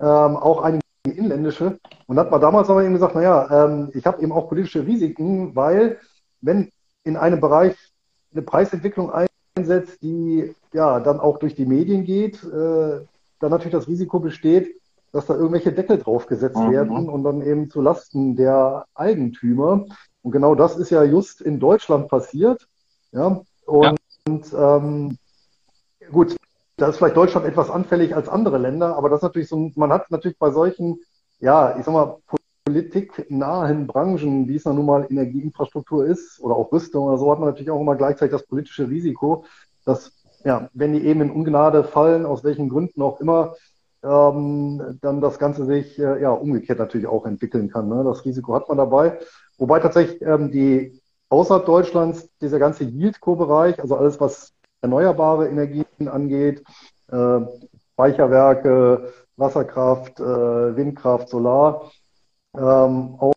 ähm, auch einige inländische. Und hat man damals aber eben gesagt, naja, ähm, ich habe eben auch politische Risiken, weil wenn in einem Bereich eine Preisentwicklung einsetzt, die ja dann auch durch die Medien geht, äh, dann natürlich das Risiko besteht, dass da irgendwelche Deckel draufgesetzt mhm. werden und dann eben zu Lasten der Eigentümer. Und genau das ist ja just in Deutschland passiert. Ja, und ja. Ähm, gut, da ist vielleicht Deutschland etwas anfällig als andere Länder, aber das ist natürlich so, man hat natürlich bei solchen, ja, ich sag mal, politiknahen Branchen, wie es nun mal Energieinfrastruktur ist oder auch Rüstung oder so, hat man natürlich auch immer gleichzeitig das politische Risiko, dass, ja, wenn die eben in Ungnade fallen, aus welchen Gründen auch immer, ähm, dann das Ganze sich äh, ja umgekehrt natürlich auch entwickeln kann. Ne? Das Risiko hat man dabei. Wobei tatsächlich ähm, die außerhalb Deutschlands dieser ganze Yieldco-Bereich, also alles, was erneuerbare Energien angeht, äh, Speicherwerke, Wasserkraft, äh, Windkraft, Solar, ähm, auch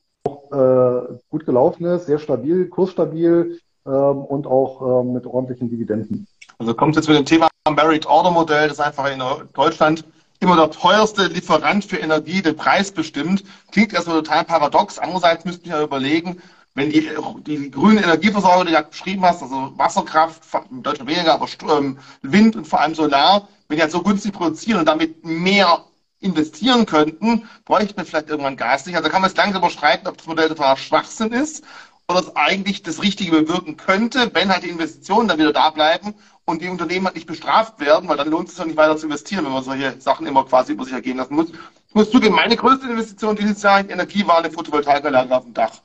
äh, gut gelaufen ist, sehr stabil, kursstabil ähm, und auch ähm, mit ordentlichen Dividenden. Also kommt jetzt mit dem Thema Merit Order Modell, das einfach in Deutschland immer der teuerste Lieferant für Energie den Preis bestimmt. Klingt erstmal total paradox. Andererseits müsste ich ja überlegen, wenn die, die grünen Energieversorger, die du beschrieben hast, also Wasserkraft, in Deutschland weniger, aber ähm, Wind und vor allem Solar, wenn die halt so günstig produzieren und damit mehr investieren könnten, bräuchte man vielleicht irgendwann Gas nicht. Also kann man es langsam überstreiten, ob das Modell total Schwachsinn ist oder es eigentlich das Richtige bewirken könnte, wenn halt die Investitionen dann wieder da bleiben und die Unternehmen halt nicht bestraft werden, weil dann lohnt es sich ja nicht weiter zu investieren, wenn man solche Sachen immer quasi über sich ergehen lassen muss. Ich muss zugeben, meine größte Investition dieses Jahr in Energie war eine Photovoltaikanlage auf dem Dach.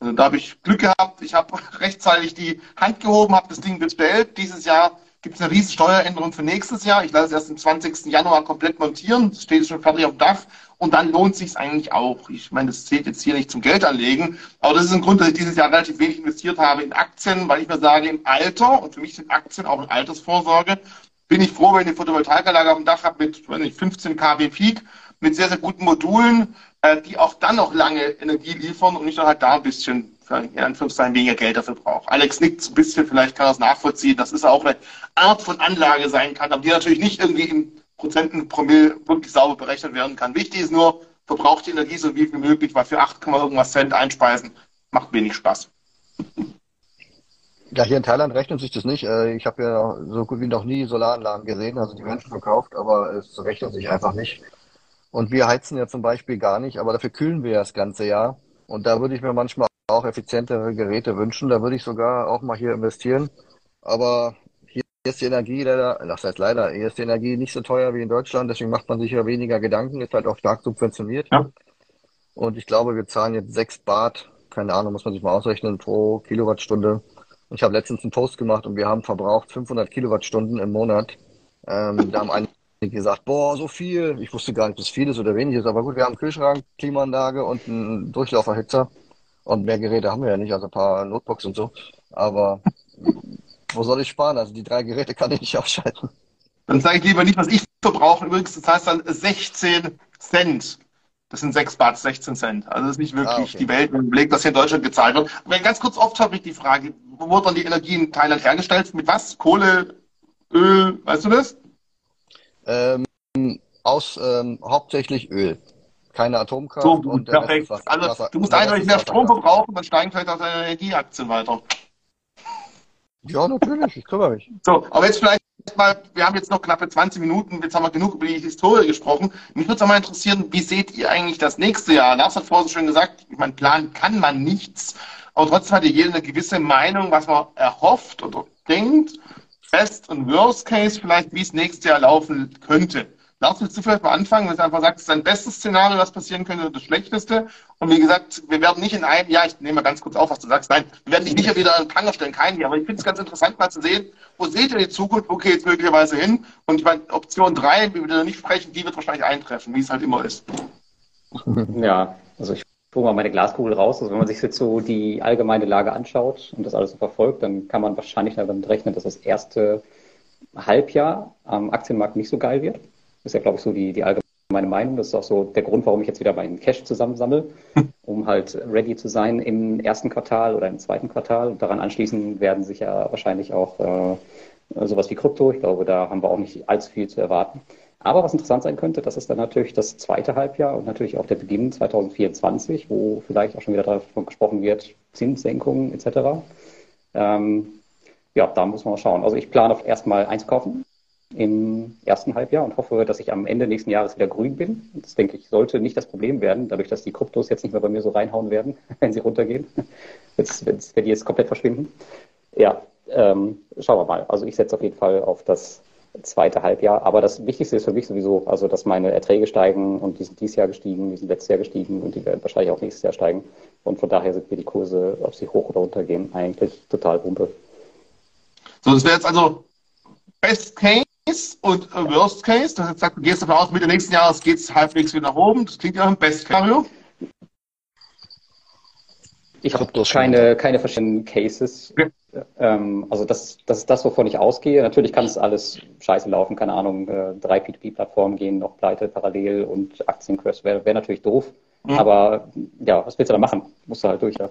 Also da habe ich Glück gehabt. Ich habe rechtzeitig die Hand gehoben, habe das Ding bestellt. Dieses Jahr gibt es eine riesen Steueränderung für nächstes Jahr. Ich lasse es erst am 20. Januar komplett montieren. Das steht schon fertig auf dem Dach. Und dann lohnt sich eigentlich auch. Ich meine, das zählt jetzt hier nicht zum Geld anlegen. Aber das ist ein Grund, dass ich dieses Jahr relativ wenig investiert habe in Aktien, weil ich mir sage, im Alter, und für mich sind Aktien auch eine Altersvorsorge, bin ich froh, wenn ich eine Photovoltaikanlage auf dem Dach habe mit nicht, 15 kW Peak, mit sehr, sehr guten Modulen, äh, die auch dann noch lange Energie liefern und ich dann halt da ein bisschen in Anführungszeichen weniger Geld dafür brauche. Alex nickt ein bisschen, vielleicht kann er es nachvollziehen, dass es auch eine Art von Anlage sein kann, aber die natürlich nicht irgendwie in Prozenten Promille wirklich sauber berechnet werden kann. Wichtig ist nur, verbraucht die Energie so viel wie möglich, weil für 8, irgendwas Cent einspeisen macht wenig Spaß. Ja, hier in Thailand rechnet sich das nicht. Äh, ich habe ja so gut wie noch nie Solaranlagen gesehen, also die werden schon verkauft, aber es rechnet sich einfach nicht. Und wir heizen ja zum Beispiel gar nicht, aber dafür kühlen wir das ganze Jahr. Und da würde ich mir manchmal auch effizientere Geräte wünschen. Da würde ich sogar auch mal hier investieren. Aber hier ist die Energie leider, das heißt leider, hier ist die Energie nicht so teuer wie in Deutschland, deswegen macht man sich ja weniger Gedanken, ist halt auch stark subventioniert. Ja. Und ich glaube, wir zahlen jetzt sechs Baht, keine Ahnung, muss man sich mal ausrechnen, pro Kilowattstunde. Ich habe letztens einen Post gemacht und wir haben verbraucht 500 Kilowattstunden im Monat. Ähm, da haben einige gesagt, boah, so viel. Ich wusste gar nicht, ob es viel ist oder wenig ist, aber gut, wir haben einen Kühlschrank, Klimaanlage und einen Durchlauferhitzer. Und mehr Geräte haben wir ja nicht, also ein paar Notebooks und so. Aber wo soll ich sparen? Also die drei Geräte kann ich nicht ausschalten. Dann sage ich lieber nicht, was ich verbrauche. Übrigens, das heißt dann 16 Cent. Das sind 6 Baht, 16 Cent. Also das ist nicht wirklich ah, okay. die Welt, wenn man überlegt, was hier in Deutschland gezahlt wird. Aber ganz kurz oft habe ich die Frage, wo wird dann die Energie in Thailand hergestellt? Mit was? Kohle, Öl, weißt du das? Ähm, aus ähm, hauptsächlich Öl keine Atomkraft. So, gut, perfekt. Wasser, also Wasser, du musst eindeutig mehr Strom verbrauchen, dann steigen vielleicht auch deine Energieaktien weiter. Ja, natürlich, ich kümmere mich. So, aber jetzt vielleicht mal, wir haben jetzt noch knappe 20 Minuten, jetzt haben wir genug über die Historie gesprochen. Mich würde es mal interessieren, wie seht ihr eigentlich das nächste Jahr? Lars hat vorhin so schön gesagt, ich meine, planen kann man nichts, aber trotzdem hat jeder eine gewisse Meinung, was man erhofft oder denkt. Best und Worst Case vielleicht, wie es nächstes Jahr laufen könnte. Willst du vielleicht mal anfangen, dass du einfach sagst, dein bestes Szenario, was passieren könnte, das schlechteste? Und wie gesagt, wir werden nicht in einem Jahr, ich nehme mal ganz kurz auf, was du sagst, nein, wir werden dich nicht wieder an den Pranger stellen, kein Jahr, aber ich finde es ganz interessant mal zu sehen, wo seht ihr die Zukunft, wo geht es möglicherweise hin? Und ich meine, Option 3, wie wir da nicht sprechen, die wird wahrscheinlich eintreffen, wie es halt immer ist. Ja, also ich hole mal meine Glaskugel raus. Also wenn man sich jetzt so die allgemeine Lage anschaut und das alles so verfolgt, dann kann man wahrscheinlich damit rechnen, dass das erste Halbjahr am Aktienmarkt nicht so geil wird ist ja, glaube ich, so die, die allgemeine Meinung. Das ist auch so der Grund, warum ich jetzt wieder meinen Cash zusammensammle, um halt ready zu sein im ersten Quartal oder im zweiten Quartal. Und daran anschließend werden sich ja wahrscheinlich auch äh, sowas wie Krypto. Ich glaube, da haben wir auch nicht allzu viel zu erwarten. Aber was interessant sein könnte, das ist dann natürlich das zweite Halbjahr und natürlich auch der Beginn 2024, wo vielleicht auch schon wieder davon gesprochen wird, Zinssenkungen etc. Ähm, ja, da muss man mal schauen. Also ich plane erstmal einzukaufen im ersten Halbjahr und hoffe, dass ich am Ende nächsten Jahres wieder grün bin. Das denke ich, sollte nicht das Problem werden, dadurch, dass die Kryptos jetzt nicht mehr bei mir so reinhauen werden, wenn sie runtergehen, jetzt, wenn die jetzt komplett verschwinden. Ja, ähm, schauen wir mal. Also ich setze auf jeden Fall auf das zweite Halbjahr. Aber das Wichtigste ist für mich sowieso, also dass meine Erträge steigen und die sind dieses Jahr gestiegen, die sind letztes Jahr gestiegen und die werden wahrscheinlich auch nächstes Jahr steigen. Und von daher sind mir die Kurse, ob sie hoch oder runter gehen, eigentlich total wumpe. So, das wäre jetzt also Best Case und äh, Worst Case, das heißt, du gehst davon aus, Mitte nächsten Jahres geht es halbwegs wieder nach oben. Das klingt ja nach einem Best Szenario. Ich habe keine, keine verschiedenen Cases. Ja. Ähm, also das, das ist das, wovon ich ausgehe. Natürlich kann es alles scheiße laufen, keine Ahnung, äh, drei P2P-Plattformen gehen noch pleite parallel und Aktiencrash wäre wär natürlich doof. Mhm. Aber ja, was willst du da machen? Musst du halt durch, ja.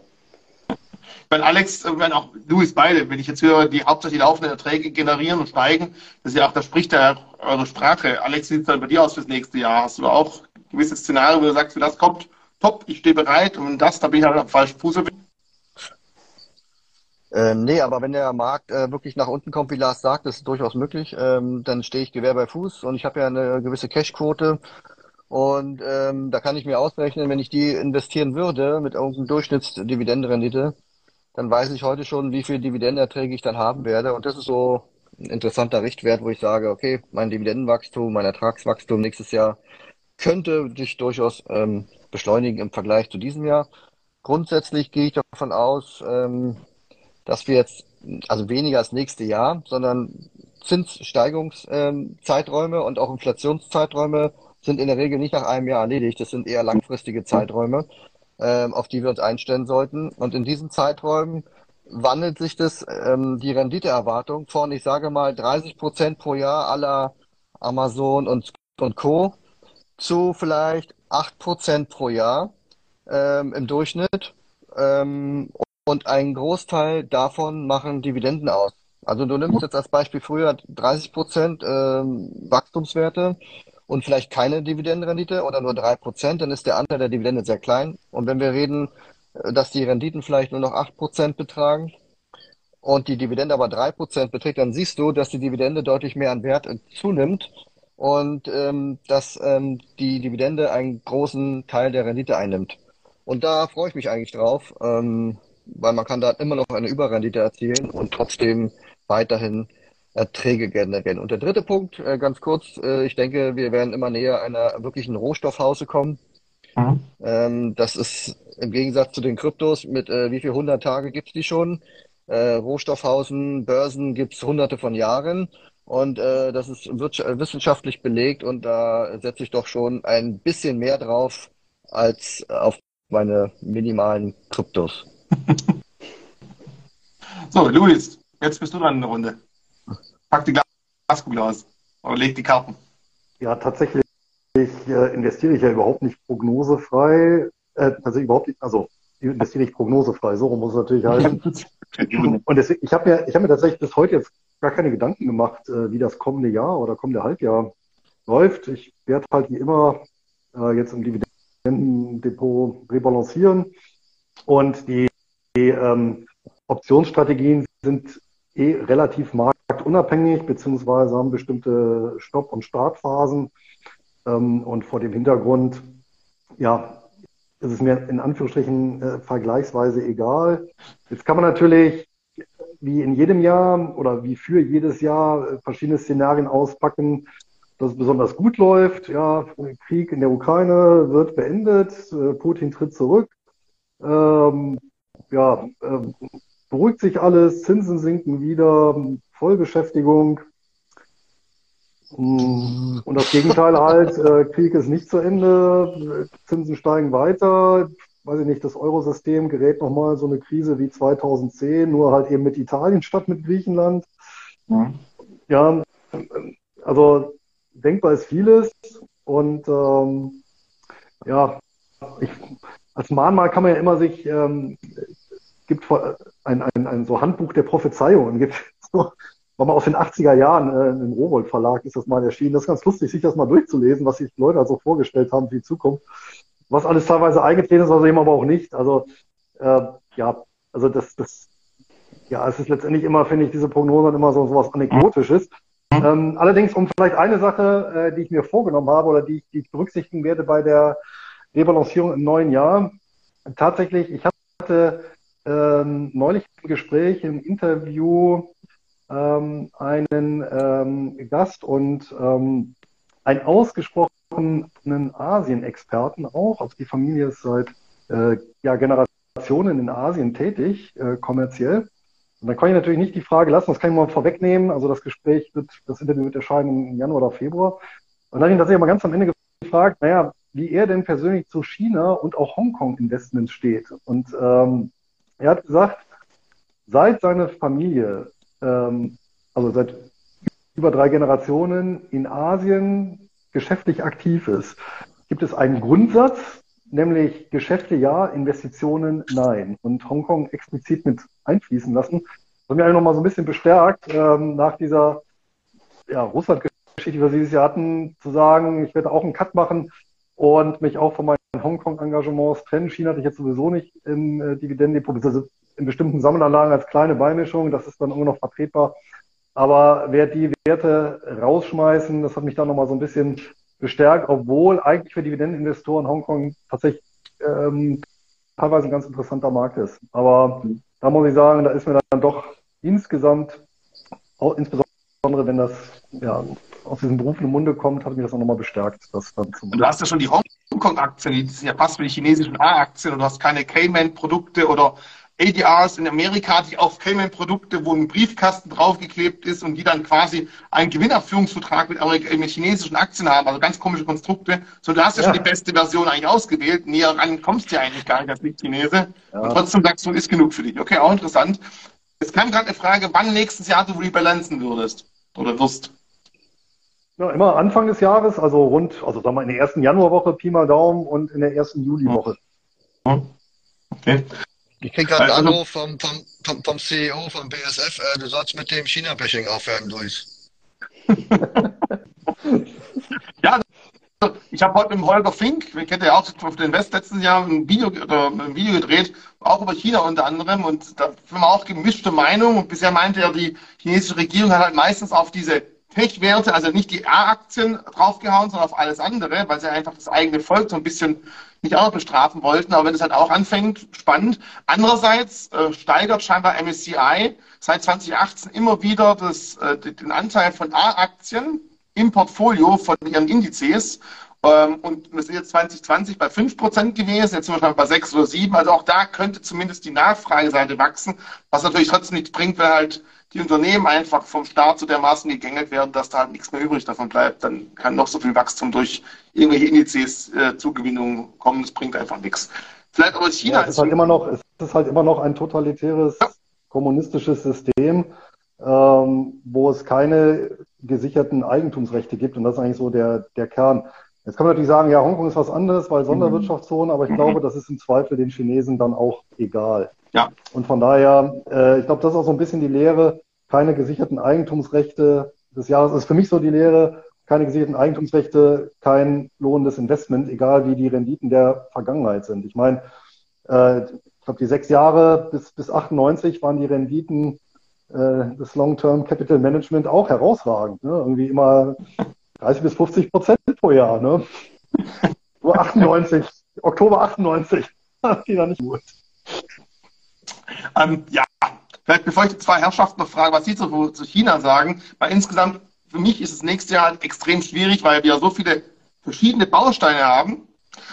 Weil Alex, äh, wenn auch Luis beide, wenn ich jetzt höre, die hauptsächlich laufenden Erträge generieren und steigen, das ist ja auch, da spricht ja eure Sprache. Alex, wie sieht es dann bei dir aus fürs nächste Jahr? Hast du auch gewisse Szenarien, wo du sagst, wenn das kommt, top, ich stehe bereit und das, da bin ich halt am falschen Fuß. Ähm, nee, aber wenn der Markt äh, wirklich nach unten kommt, wie Lars sagt, das ist durchaus möglich, ähm, dann stehe ich Gewehr bei Fuß und ich habe ja eine gewisse Cashquote und ähm, da kann ich mir ausrechnen, wenn ich die investieren würde mit irgendeinem Durchschnittsdividendenrendite, dann weiß ich heute schon, wie viel Dividendenerträge ich dann haben werde. Und das ist so ein interessanter Richtwert, wo ich sage, okay, mein Dividendenwachstum, mein Ertragswachstum nächstes Jahr könnte sich durchaus ähm, beschleunigen im Vergleich zu diesem Jahr. Grundsätzlich gehe ich davon aus, ähm, dass wir jetzt, also weniger als nächste Jahr, sondern Zinssteigungszeiträume ähm, und auch Inflationszeiträume sind in der Regel nicht nach einem Jahr erledigt. Das sind eher langfristige Zeiträume, ähm, auf die wir uns einstellen sollten. Und in diesen Zeiträumen wandelt sich das, ähm, die Renditeerwartung von, ich sage mal, 30 Prozent pro Jahr aller Amazon und, und Co. zu vielleicht 8 Prozent pro Jahr ähm, im Durchschnitt. Ähm, und ein Großteil davon machen Dividenden aus. Also du nimmst jetzt als Beispiel früher 30 Prozent ähm, Wachstumswerte und vielleicht keine Dividendenrendite oder nur drei Prozent, dann ist der Anteil der Dividende sehr klein. Und wenn wir reden, äh, dass die Renditen vielleicht nur noch acht Prozent betragen und die Dividende aber drei Prozent beträgt, dann siehst du, dass die Dividende deutlich mehr an Wert äh, zunimmt und ähm, dass ähm, die Dividende einen großen Teil der Rendite einnimmt. Und da freue ich mich eigentlich drauf. Ähm, weil man kann da immer noch eine Überrendite erzielen und trotzdem weiterhin Erträge generieren. Und der dritte Punkt, äh, ganz kurz, äh, ich denke, wir werden immer näher einer wirklichen Rohstoffhause kommen. Mhm. Ähm, das ist im Gegensatz zu den Kryptos mit äh, wie viel hundert Tage gibt's die schon? Rohstoffhausen, Börsen gibt's hunderte von Jahren. Und äh, das ist wissenschaftlich belegt und da setze ich doch schon ein bisschen mehr drauf als auf meine minimalen Kryptos. so, Luis, jetzt bist du dran in der Runde. Pack die Glaskugel aus oder leg die Karten. Ja, tatsächlich äh, investiere ich ja überhaupt nicht prognosefrei. Äh, tatsächlich überhaupt nicht, also investiere ich prognosefrei, so muss es natürlich heißen. Und deswegen, ich habe mir, ich hab mir tatsächlich bis heute jetzt gar keine Gedanken gemacht, äh, wie das kommende Jahr oder kommende Halbjahr läuft. Ich werde halt wie immer äh, jetzt im Dividendendepot rebalancieren und die die ähm, Optionsstrategien sind eh relativ marktunabhängig, beziehungsweise haben bestimmte Stopp- und Startphasen. Ähm, und vor dem Hintergrund, ja, ist es mir in Anführungsstrichen äh, vergleichsweise egal. Jetzt kann man natürlich wie in jedem Jahr oder wie für jedes Jahr äh, verschiedene Szenarien auspacken, dass es besonders gut läuft. Ja, Krieg in der Ukraine wird beendet, äh, Putin tritt zurück. Ähm, ja, äh, beruhigt sich alles, Zinsen sinken wieder, Vollbeschäftigung. Mm, und das Gegenteil halt, äh, Krieg ist nicht zu Ende, Zinsen steigen weiter. Weiß ich nicht, das Eurosystem gerät nochmal so eine Krise wie 2010, nur halt eben mit Italien statt mit Griechenland. Mhm. Ja, also denkbar ist vieles und ähm, ja, ich, als Mahnmal kann man ja immer sich, ähm, gibt ein, ein, ein so Handbuch der Prophezeiungen, gibt so, war mal aus den 80er Jahren äh, im Rowold Verlag ist das mal erschienen. Das ist ganz lustig, sich das mal durchzulesen, was sich Leute also vorgestellt haben für die Zukunft. Was alles teilweise eingetreten ist, also eben aber auch nicht. Also äh, ja, also das, das, ja, es ist letztendlich immer, finde ich, diese Prognosen immer so, so was Anekdotisches. Ähm, allerdings, um vielleicht eine Sache, äh, die ich mir vorgenommen habe oder die, die ich berücksichtigen werde bei der Rebalancierung im neuen Jahr. Tatsächlich, ich hatte ähm, neulich im Gespräch, im Interview ähm, einen ähm, Gast und ähm, einen Asien-Experten auch. Also die Familie ist seit äh, ja, Generationen in Asien tätig, äh, kommerziell. Und dann kann ich natürlich nicht die Frage lassen, das kann ich mal vorwegnehmen. Also das Gespräch wird, das Interview wird erscheinen im Januar oder Februar. Und dann habe ich ihn tatsächlich mal ganz am Ende gefragt, naja, wie er denn persönlich zu China und auch Hongkong-Investments steht. Und ähm, er hat gesagt, seit seine Familie, ähm, also seit über drei Generationen in Asien geschäftlich aktiv ist, gibt es einen Grundsatz, nämlich Geschäfte ja, Investitionen nein. Und Hongkong explizit mit einfließen lassen. Das hat mich noch mal so ein bisschen bestärkt, ähm, nach dieser ja, Russland-Geschichte, die wir dieses Jahr hatten, zu sagen, ich werde auch einen Cut machen und mich auch von meinen Hongkong-Engagements trennen. China hatte ich jetzt sowieso nicht im äh, Dividendendepot, also in bestimmten Sammelanlagen als kleine Beimischung. Das ist dann immer noch vertretbar. Aber wer die Werte rausschmeißen, das hat mich dann nochmal so ein bisschen bestärkt, obwohl eigentlich für Dividendeninvestoren Hongkong tatsächlich ähm, teilweise ein ganz interessanter Markt ist. Aber da muss ich sagen, da ist mir dann doch insgesamt, insbesondere wenn das ja, aus diesem berufenen Munde kommt, hat mich das auch nochmal bestärkt. Das dann du hast ja schon die Hongkong-Aktien, die sind ja fast wie die chinesischen A-Aktien und du hast keine Cayman-Produkte oder ADRs in Amerika, die auf Cayman-Produkte, wo ein Briefkasten draufgeklebt ist und die dann quasi einen Gewinnabführungsvertrag mit, mit chinesischen Aktien haben, also ganz komische Konstrukte. So, du hast ja, ja. schon die beste Version eigentlich ausgewählt. Näher ran kommst du ja eigentlich gar nicht als Nicht-Chinese. Ja. Und trotzdem sagst du, ist genug für dich. Okay, auch interessant. Es kam gerade eine Frage, wann nächstes Jahr du rebalancen würdest oder wirst. Ja, immer Anfang des Jahres, also rund, also sagen wir in der ersten Januarwoche, Pi mal Daumen und in der ersten Juliwoche. Okay. Ich kriege gerade einen Anruf vom, vom, vom, vom, CEO von BSF, äh, du sollst mit dem China-Bashing aufhören, Luis. ja, ich habe heute mit Holger Fink, wir kennen ja auch auf den West letzten Jahr ein Video, oder ein Video gedreht, auch über China unter anderem. Und da haben wir auch gemischte Meinung. Und bisher meinte er, die chinesische Regierung hat halt meistens auf diese Tech-Werte, also nicht die A-Aktien draufgehauen, sondern auf alles andere, weil sie einfach das eigene Volk so ein bisschen nicht auch noch bestrafen wollten. Aber wenn es halt auch anfängt, spannend. Andererseits äh, steigert scheinbar MSCI seit 2018 immer wieder das, äh, den Anteil von A-Aktien im Portfolio von ihren Indizes. Ähm, und wir sind jetzt 2020 bei 5% gewesen, jetzt sind wir schon bei 6 oder 7. Also auch da könnte zumindest die Nachfrageseite wachsen, was natürlich trotzdem nichts bringt, weil halt die Unternehmen einfach vom Staat zu dermaßen gegängelt werden, dass da halt nichts mehr übrig davon bleibt. Dann kann noch so viel Wachstum durch irgendwelche Indizes äh, Zugewinnung kommen. Das bringt einfach nichts. Vielleicht aber China. Ja, es, ist halt immer noch, es ist halt immer noch ein totalitäres ja. kommunistisches System, ähm, wo es keine gesicherten Eigentumsrechte gibt. Und das ist eigentlich so der, der Kern. Jetzt kann man natürlich sagen, ja, Hongkong ist was anderes, weil Sonderwirtschaftszone, aber ich mhm. glaube, das ist im Zweifel den Chinesen dann auch egal. Ja. Und von daher, äh, ich glaube, das ist auch so ein bisschen die Lehre, keine gesicherten Eigentumsrechte des Jahres ist für mich so die Lehre, keine gesicherten Eigentumsrechte, kein lohnendes Investment, egal wie die Renditen der Vergangenheit sind. Ich meine, äh, ich glaube, die sechs Jahre bis, bis 98 waren die Renditen äh, des Long-Term Capital Management auch herausragend. Ne? Irgendwie immer 30 bis 50 Prozent pro ne? Nur 98, Oktober 98. Die da nicht gut. Ähm, ja, vielleicht bevor ich die zwei Herrschaften noch frage, was Sie zu, zu China sagen, weil insgesamt für mich ist es nächstes Jahr extrem schwierig, weil wir so viele verschiedene Bausteine haben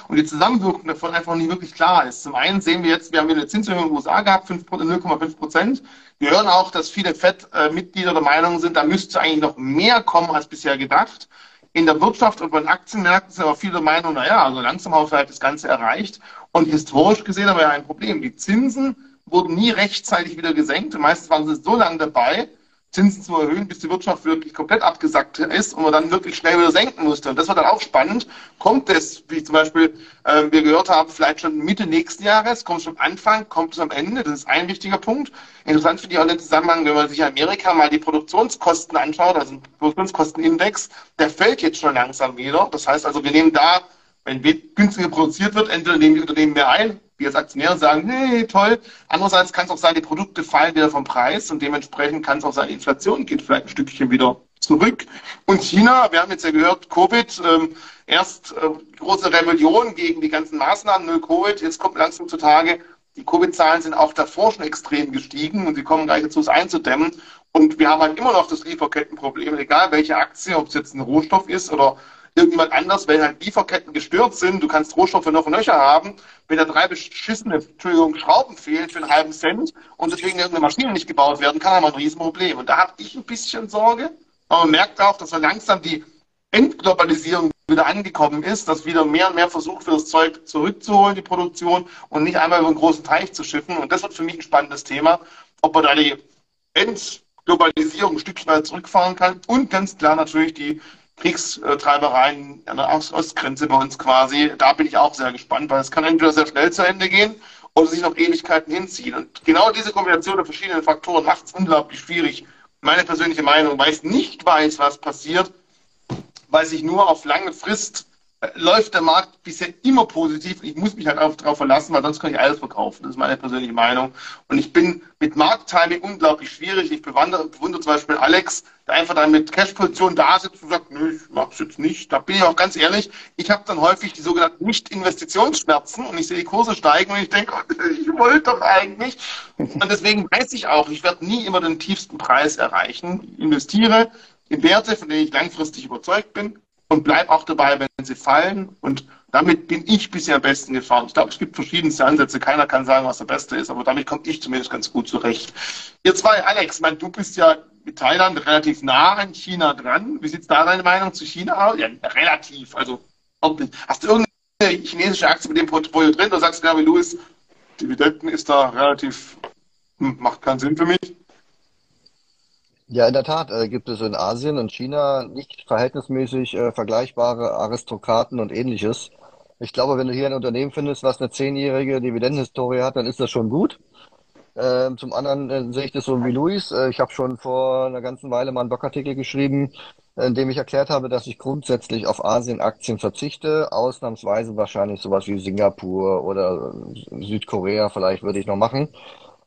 und die Zusammenwirkung davon einfach nicht wirklich klar ist. Zum einen sehen wir jetzt, wir haben eine Zinserhöhung in den USA gehabt, 0,5 Prozent. Wir hören auch, dass viele FED-Mitglieder der Meinung sind, da müsste eigentlich noch mehr kommen als bisher gedacht. In der Wirtschaft und bei den Aktienmärkten sind aber viele der Meinung, naja, also langsam haben wir vielleicht das Ganze erreicht. Und historisch gesehen haben wir ja ein Problem. Die Zinsen wurden nie rechtzeitig wieder gesenkt. meistens waren sie so lange dabei, Zinsen zu erhöhen, bis die Wirtschaft wirklich komplett abgesackt ist und man dann wirklich schnell wieder senken musste. Und das war dann auch spannend. Kommt es, wie zum Beispiel äh, wir gehört haben, vielleicht schon Mitte nächsten Jahres, kommt es am Anfang, kommt es am Ende? Das ist ein wichtiger Punkt. Interessant finde ich auch den Zusammenhang, wenn man sich Amerika mal die Produktionskosten anschaut, also Produktionskostenindex, der fällt jetzt schon langsam wieder. Das heißt also, wir nehmen da wenn günstiger produziert wird, entweder nehmen die Unternehmen mehr ein, wir als Aktionäre sagen, nee, toll. Andererseits kann es auch sein, die Produkte fallen wieder vom Preis und dementsprechend kann es auch sein, die Inflation geht vielleicht ein Stückchen wieder zurück. Und China, wir haben jetzt ja gehört, Covid, ähm, erst äh, große Rebellion gegen die ganzen Maßnahmen, null Covid, jetzt kommt langsam zutage, die Covid-Zahlen sind auch davor schon extrem gestiegen und sie kommen gleich dazu, es einzudämmen. Und wir haben halt immer noch das Lieferkettenproblem, egal welche Aktie, ob es jetzt ein Rohstoff ist oder irgendjemand anders, wenn halt Lieferketten gestört sind, du kannst Rohstoffe noch nöcher haben, wenn da drei beschissene, Entschuldigung, Schrauben fehlen für einen halben Cent und deswegen irgendeine Maschine nicht gebaut werden kann, haben wir ein Riesenproblem. Und da habe ich ein bisschen Sorge, aber man merkt auch, dass wir langsam die Entglobalisierung wieder angekommen ist, dass wieder mehr und mehr versucht wird, das Zeug zurückzuholen, die Produktion, und nicht einmal über einen großen Teich zu schiffen. Und das wird für mich ein spannendes Thema, ob man da die Endglobalisierung ein Stückchen weit zurückfahren kann und ganz klar natürlich die Kriegstreibereien an der Ostgrenze bei uns quasi. Da bin ich auch sehr gespannt, weil es kann entweder sehr schnell zu Ende gehen oder sich noch Ewigkeiten hinziehen. Und genau diese Kombination der verschiedenen Faktoren macht es unglaublich schwierig. Meine persönliche Meinung, weil ich nicht weiß, was passiert, weil sich nur auf lange Frist läuft der Markt bisher immer positiv. Ich muss mich halt darauf verlassen, weil sonst kann ich alles verkaufen. Das ist meine persönliche Meinung. Und ich bin mit Markttiming unglaublich schwierig. Ich bewundere, bewundere zum Beispiel Alex, der einfach dann mit Cash-Position da sitzt und sagt, nö, ich mach's jetzt nicht. Da bin ich auch ganz ehrlich. Ich habe dann häufig die sogenannten Nicht-Investitionsschmerzen und ich sehe die Kurse steigen und ich denke, ich wollte doch eigentlich. Und deswegen weiß ich auch, ich werde nie immer den tiefsten Preis erreichen. Ich investiere in Werte, von denen ich langfristig überzeugt bin und bleib auch dabei, wenn sie fallen. Und damit bin ich bisher am besten gefahren. Ich glaube, es gibt verschiedenste Ansätze. Keiner kann sagen, was der beste ist, aber damit komme ich zumindest ganz gut zurecht. Ihr zwei, Alex, mein, du bist ja mit Thailand relativ nah an China dran. Wie sieht da deine Meinung zu China aus? Ja, relativ. Also, hast du irgendeine chinesische Aktie mit dem Portfolio drin? Oder sagst du, wie Louis, Dividenden ist da relativ, hm, macht keinen Sinn für mich? Ja, in der Tat äh, gibt es in Asien und China nicht verhältnismäßig äh, vergleichbare Aristokraten und ähnliches. Ich glaube, wenn du hier ein Unternehmen findest, was eine zehnjährige Dividendenhistorie hat, dann ist das schon gut. Ähm, zum anderen äh, sehe ich das so wie Luis. Äh, ich habe schon vor einer ganzen Weile mal einen Blogartikel geschrieben, in dem ich erklärt habe, dass ich grundsätzlich auf Asienaktien verzichte, ausnahmsweise wahrscheinlich sowas wie Singapur oder Südkorea vielleicht würde ich noch machen.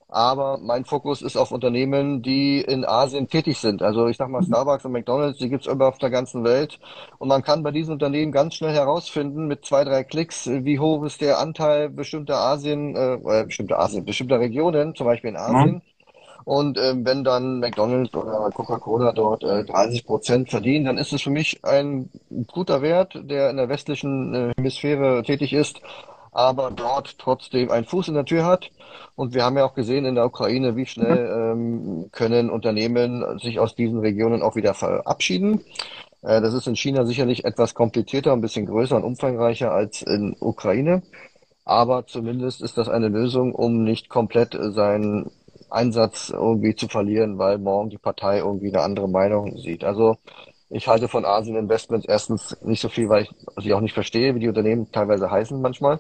Aber mein Fokus ist auf Unternehmen, die in Asien tätig sind. Also ich sag mal Starbucks und McDonalds, die gibt's immer auf der ganzen Welt. Und man kann bei diesen Unternehmen ganz schnell herausfinden, mit zwei, drei Klicks, wie hoch ist der Anteil bestimmter Asien, äh, bestimmter Asien, bestimmter Regionen, zum Beispiel in Asien. Mhm. Und äh, wenn dann McDonalds oder Coca-Cola dort äh, 30 Prozent verdienen, dann ist es für mich ein guter Wert, der in der westlichen äh, Hemisphäre tätig ist aber dort trotzdem einen Fuß in der Tür hat. Und wir haben ja auch gesehen in der Ukraine, wie schnell ähm, können Unternehmen sich aus diesen Regionen auch wieder verabschieden. Äh, das ist in China sicherlich etwas komplizierter, ein bisschen größer und umfangreicher als in Ukraine. Aber zumindest ist das eine Lösung, um nicht komplett seinen Einsatz irgendwie zu verlieren, weil morgen die Partei irgendwie eine andere Meinung sieht. Also ich halte von Asien Investments erstens nicht so viel, weil ich sie auch nicht verstehe, wie die Unternehmen teilweise heißen manchmal.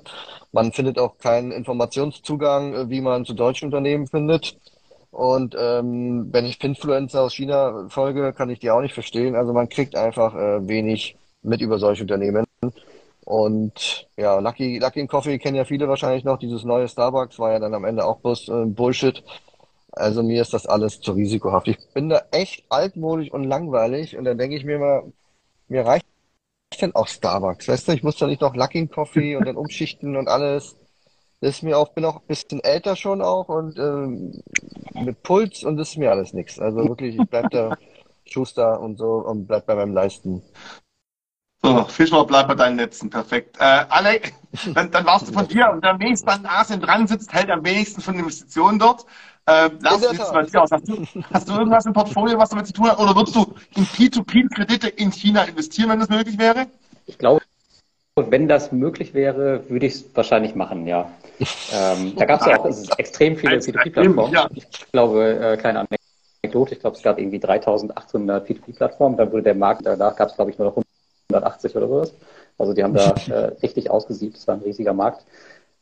Man findet auch keinen Informationszugang, äh, wie man zu deutschen Unternehmen findet. Und ähm, wenn ich Finfluencer aus China folge, kann ich die auch nicht verstehen. Also man kriegt einfach äh, wenig mit über solche Unternehmen. Und ja, Lucky, Lucky Coffee kennen ja viele wahrscheinlich noch. Dieses neue Starbucks war ja dann am Ende auch bloß äh, Bullshit. Also mir ist das alles zu risikohaft. Ich bin da echt altmodisch und langweilig und dann denke ich mir mal, mir reicht denn auch Starbucks, weißt du? Ich muss doch nicht noch Lucking Coffee und dann umschichten und alles. Das ist mir auch, bin auch ein bisschen älter schon auch und ähm, mit Puls und das ist mir alles nichts. Also wirklich, ich bleib da Schuster und so und bleib bei meinem Leisten. So, Fischler bleibt bei deinen Netzen, perfekt. Äh, Alex, dann, dann warst du von dir und der nächste an Asien dran sitzt, hält am wenigsten von Investitionen dort. Äh, Lars, wie sieht's bei dir aus? Hast du, hast du irgendwas im Portfolio, was damit zu tun hat? Oder würdest du in P2P-Kredite in China investieren, wenn das möglich wäre? Ich glaube, wenn das möglich wäre, würde ich es wahrscheinlich machen, ja. Ähm, da gab es ja auch extrem viele P2P-Plattformen. Ja. Ich glaube, äh, kleine Anekdote, ich glaube, es gab irgendwie 3800 P2P-Plattformen, dann wurde der Markt, danach gab es, glaube ich, nur noch 180 oder sowas. Also die haben da äh, richtig ausgesiebt, das war ein riesiger Markt.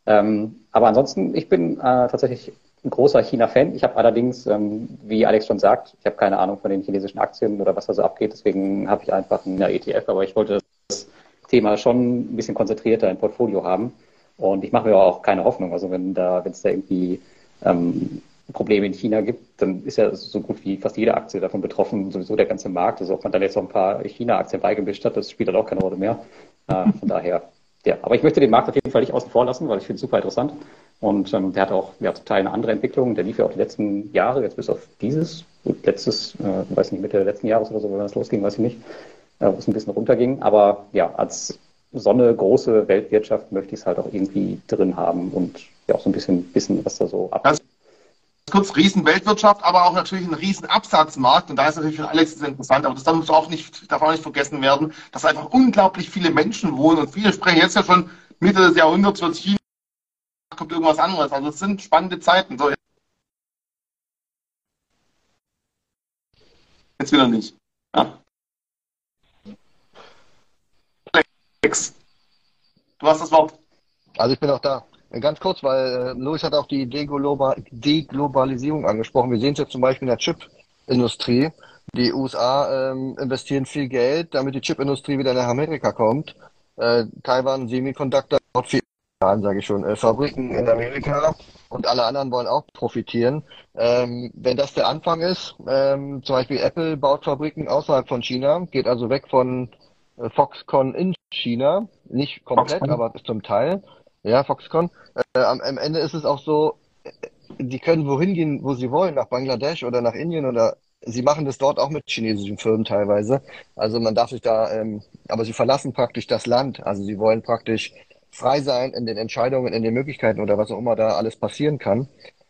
Ähm, aber ansonsten, ich bin äh, tatsächlich ein großer China-Fan. Ich habe allerdings, ähm, wie Alex schon sagt, ich habe keine Ahnung von den chinesischen Aktien oder was da so abgeht. Deswegen habe ich einfach einen ETF. Aber ich wollte das Thema schon ein bisschen konzentrierter im Portfolio haben. Und ich mache mir auch keine Hoffnung. Also wenn da, wenn es da irgendwie ähm, Probleme in China gibt, dann ist ja so gut wie fast jede Aktie davon betroffen, sowieso der ganze Markt. Also ob man dann jetzt noch ein paar China-Aktien beigemischt hat, das spielt dann auch keine Rolle mehr. Äh, von daher, ja. Aber ich möchte den Markt auf jeden Fall nicht außen vor lassen, weil ich finde es super interessant. Und ähm, der hat auch ja, zum Teil eine andere Entwicklung. Der lief ja auch die letzten Jahre, jetzt bis auf dieses, letztes, äh, weiß nicht, Mitte letzten Jahres oder so, wenn das losging, weiß ich nicht, äh, wo es ein bisschen runterging. Aber ja, als so eine große Weltwirtschaft möchte ich es halt auch irgendwie drin haben und ja auch so ein bisschen wissen, was da so abgeht. kurz Riesenweltwirtschaft, aber auch natürlich ein Riesenabsatzmarkt. Und da ist natürlich für Alex interessant. Aber das darf auch nicht, darf auch nicht vergessen werden, dass einfach unglaublich viele Menschen wohnen. Und viele sprechen jetzt ja schon Mitte des Jahrhunderts wird China, kommt irgendwas anderes. Also es sind spannende Zeiten. So, jetzt wieder nicht. Ja. Alex, du hast das Wort. Also ich bin auch da. Ganz kurz, weil äh, Louis hat auch die Deglobal Deglobalisierung angesprochen. Wir sehen es jetzt zum Beispiel in der Chipindustrie. Die USA ähm, investieren viel Geld, damit die Chipindustrie wieder nach Amerika kommt. Äh, Taiwan Semiconductor baut viel sage ich schon, äh, Fabriken in Amerika und alle anderen wollen auch profitieren. Ähm, wenn das der Anfang ist, ähm, zum Beispiel Apple baut Fabriken außerhalb von China, geht also weg von äh, Foxconn in China, nicht komplett, Foxconn. aber zum Teil. Ja, Foxconn. Äh, am, am, Ende ist es auch so, die können wohin gehen, wo sie wollen, nach Bangladesch oder nach Indien oder sie machen das dort auch mit chinesischen Firmen teilweise. Also man darf sich da, ähm, aber sie verlassen praktisch das Land. Also sie wollen praktisch frei sein in den Entscheidungen, in den Möglichkeiten oder was auch immer da alles passieren kann.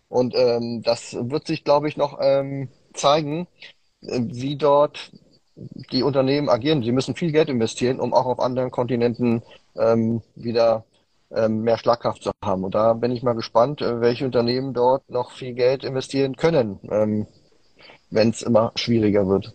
Und ähm, das wird sich, glaube ich, noch ähm, zeigen, äh, wie dort die Unternehmen agieren. Sie müssen viel Geld investieren, um auch auf anderen Kontinenten ähm, wieder ähm, mehr Schlagkraft zu haben. Und da bin ich mal gespannt, äh, welche Unternehmen dort noch viel Geld investieren können, ähm, wenn es immer schwieriger wird.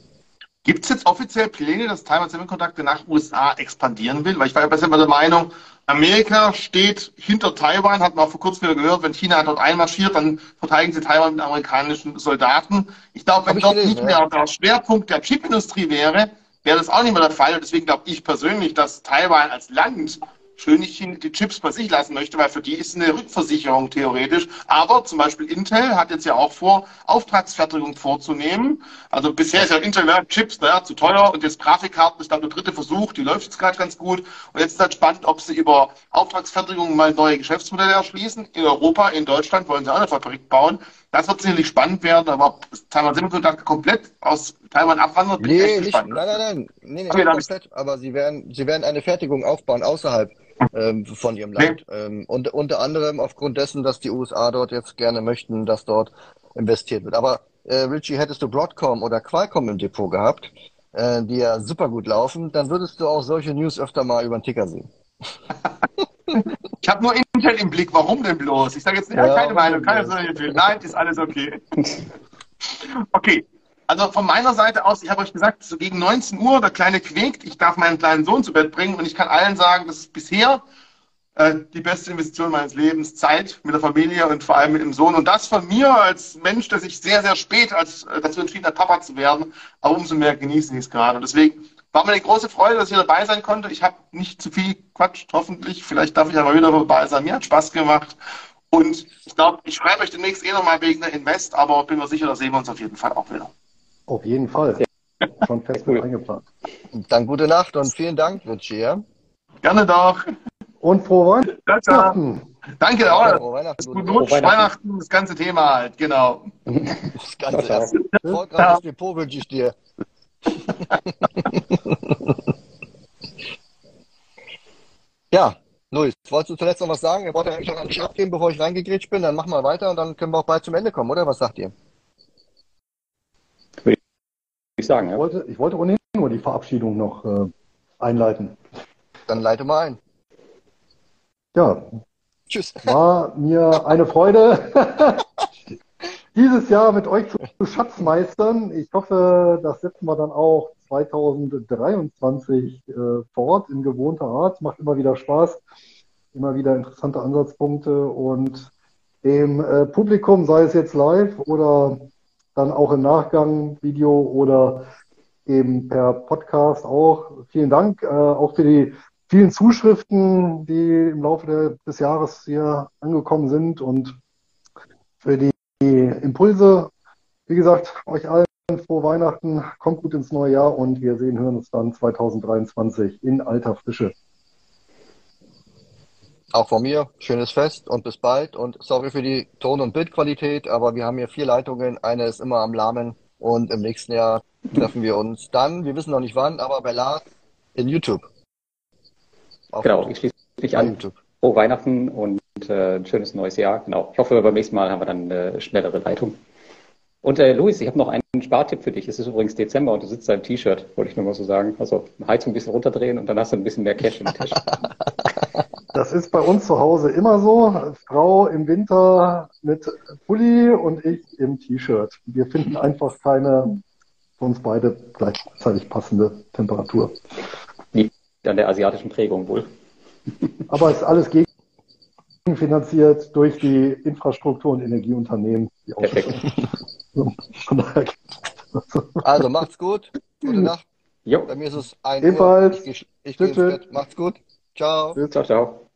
Gibt es jetzt offiziell Pläne, dass Taiwan Semiconductor nach USA expandieren will? Weil ich war ja besser immer der Meinung, Amerika steht hinter Taiwan, hat man auch vor kurzem wieder gehört, wenn China dort einmarschiert, dann verteidigen sie Taiwan mit amerikanischen Soldaten. Ich glaube, wenn dort nicht mehr der Schwerpunkt der Chipindustrie wäre, wäre das auch nicht mehr der Fall. Und deswegen glaube ich persönlich, dass Taiwan als Land schön nicht die Chips bei sich lassen möchte, weil für die ist eine Rückversicherung theoretisch. Aber zum Beispiel Intel hat jetzt ja auch vor, Auftragsfertigung vorzunehmen. Also bisher ist ja Intel ja, Chips naja, zu teuer und jetzt Grafikkarten ist dann der dritte Versuch, die läuft jetzt gerade ganz gut. Und jetzt ist halt spannend, ob sie über Auftragsfertigung mal neue Geschäftsmodelle erschließen. In Europa, in Deutschland wollen sie auch eine Fabrik bauen. Das wird sicherlich spannend werden, aber Taiwan Semiconductor komplett aus Taiwan abwandert, nee, ich nicht, gespannt. Nein, nein, nein, nee, nicht okay, komplett, aber sie werden, sie werden eine Fertigung aufbauen außerhalb ähm, von ihrem Land. Nee. Ähm, und unter anderem aufgrund dessen, dass die USA dort jetzt gerne möchten, dass dort investiert wird. Aber äh, Richie, hättest du Broadcom oder Qualcomm im Depot gehabt, äh, die ja super gut laufen, dann würdest du auch solche News öfter mal über den Ticker sehen. ich habe nur Intel im Blick. Warum denn bloß? Ich sage jetzt ja, keine Meinung, keine Nein, ist alles okay. Okay, also von meiner Seite aus, ich habe euch gesagt, so gegen 19 Uhr, der Kleine quäkt, ich darf meinen kleinen Sohn zu Bett bringen und ich kann allen sagen, das ist bisher äh, die beste Investition meines Lebens, Zeit mit der Familie und vor allem mit dem Sohn. Und das von mir als Mensch, der sich sehr, sehr spät als, äh, dazu entschieden hat, Papa zu werden, aber umso mehr genieße ich es gerade. Und deswegen war mir eine große Freude, dass ich dabei sein konnte. Ich habe nicht zu viel Quatsch, hoffentlich. Vielleicht darf ich aber wieder dabei sein. Mir hat Spaß gemacht. Und ich glaube, ich schreibe euch demnächst eh nochmal wegen der Invest, aber bin mir sicher, da sehen wir uns auf jeden Fall auch wieder. Auf jeden Fall. Schon fest cool. eingeplant. Dann gute Nacht und vielen Dank, Richie. Ja? Gerne doch. Und frohe Weihnachten. Danke auch. Frohe Weihnachten. Gut Rutsch, Weihnachten, das ganze Thema halt, genau. Das ganze erste. Erfolgreiches Depot wünsche ich dir. ja, Luis, wolltest du zuletzt noch was sagen? Wir wollten eigentlich noch einen Schlag geben, bevor ich reingegrätscht bin. Dann machen wir weiter und dann können wir auch bald zum Ende kommen, oder? Was sagt ihr? ich sagen. Ja. Ich, wollte, ich wollte ohnehin nur die Verabschiedung noch äh, einleiten. Dann leite mal ein. Ja. Tschüss. War mir eine Freude, dieses Jahr mit euch zu Schatzmeistern. Ich hoffe, das setzen wir dann auch 2023 äh, fort in gewohnter Art. Macht immer wieder Spaß, immer wieder interessante Ansatzpunkte und dem äh, Publikum, sei es jetzt live oder dann auch im Nachgang Video oder eben per Podcast auch. Vielen Dank äh, auch für die vielen Zuschriften, die im Laufe der, des Jahres hier angekommen sind und für die Impulse. Wie gesagt, euch allen frohe Weihnachten, kommt gut ins neue Jahr und wir sehen, hören uns dann 2023 in alter Frische. Auch von mir, schönes Fest und bis bald. Und sorry für die Ton- und Bildqualität, aber wir haben hier vier Leitungen. Eine ist immer am Lahmen und im nächsten Jahr treffen wir uns dann, wir wissen noch nicht wann, aber bei Lars in YouTube. Auf genau, YouTube. ich schließe mich an. YouTube. Frohe Weihnachten und äh, ein schönes neues Jahr. Genau. Ich hoffe, beim nächsten Mal haben wir dann eine schnellere Leitung. Und äh, Luis, ich habe noch einen Spartipp für dich. Es ist übrigens Dezember und du sitzt da im T-Shirt, wollte ich nur mal so sagen. Also Heizung ein bisschen runterdrehen und dann hast du ein bisschen mehr Cash in der Tasche. Das ist bei uns zu Hause immer so. Frau im Winter mit Pulli und ich im T-Shirt. Wir finden einfach keine für uns beide gleichzeitig passende Temperatur. Liegt an der asiatischen Prägung wohl. Aber es ist alles gegenfinanziert durch die Infrastruktur- und Energieunternehmen. Die Perfekt. also macht's gut. Gute Nacht. Jo. Bei mir ist es ein Ebenfalls. Uhr. Ich, ich, ich gehe ins Bett. Macht's gut. Ciao. Ciao, ciao.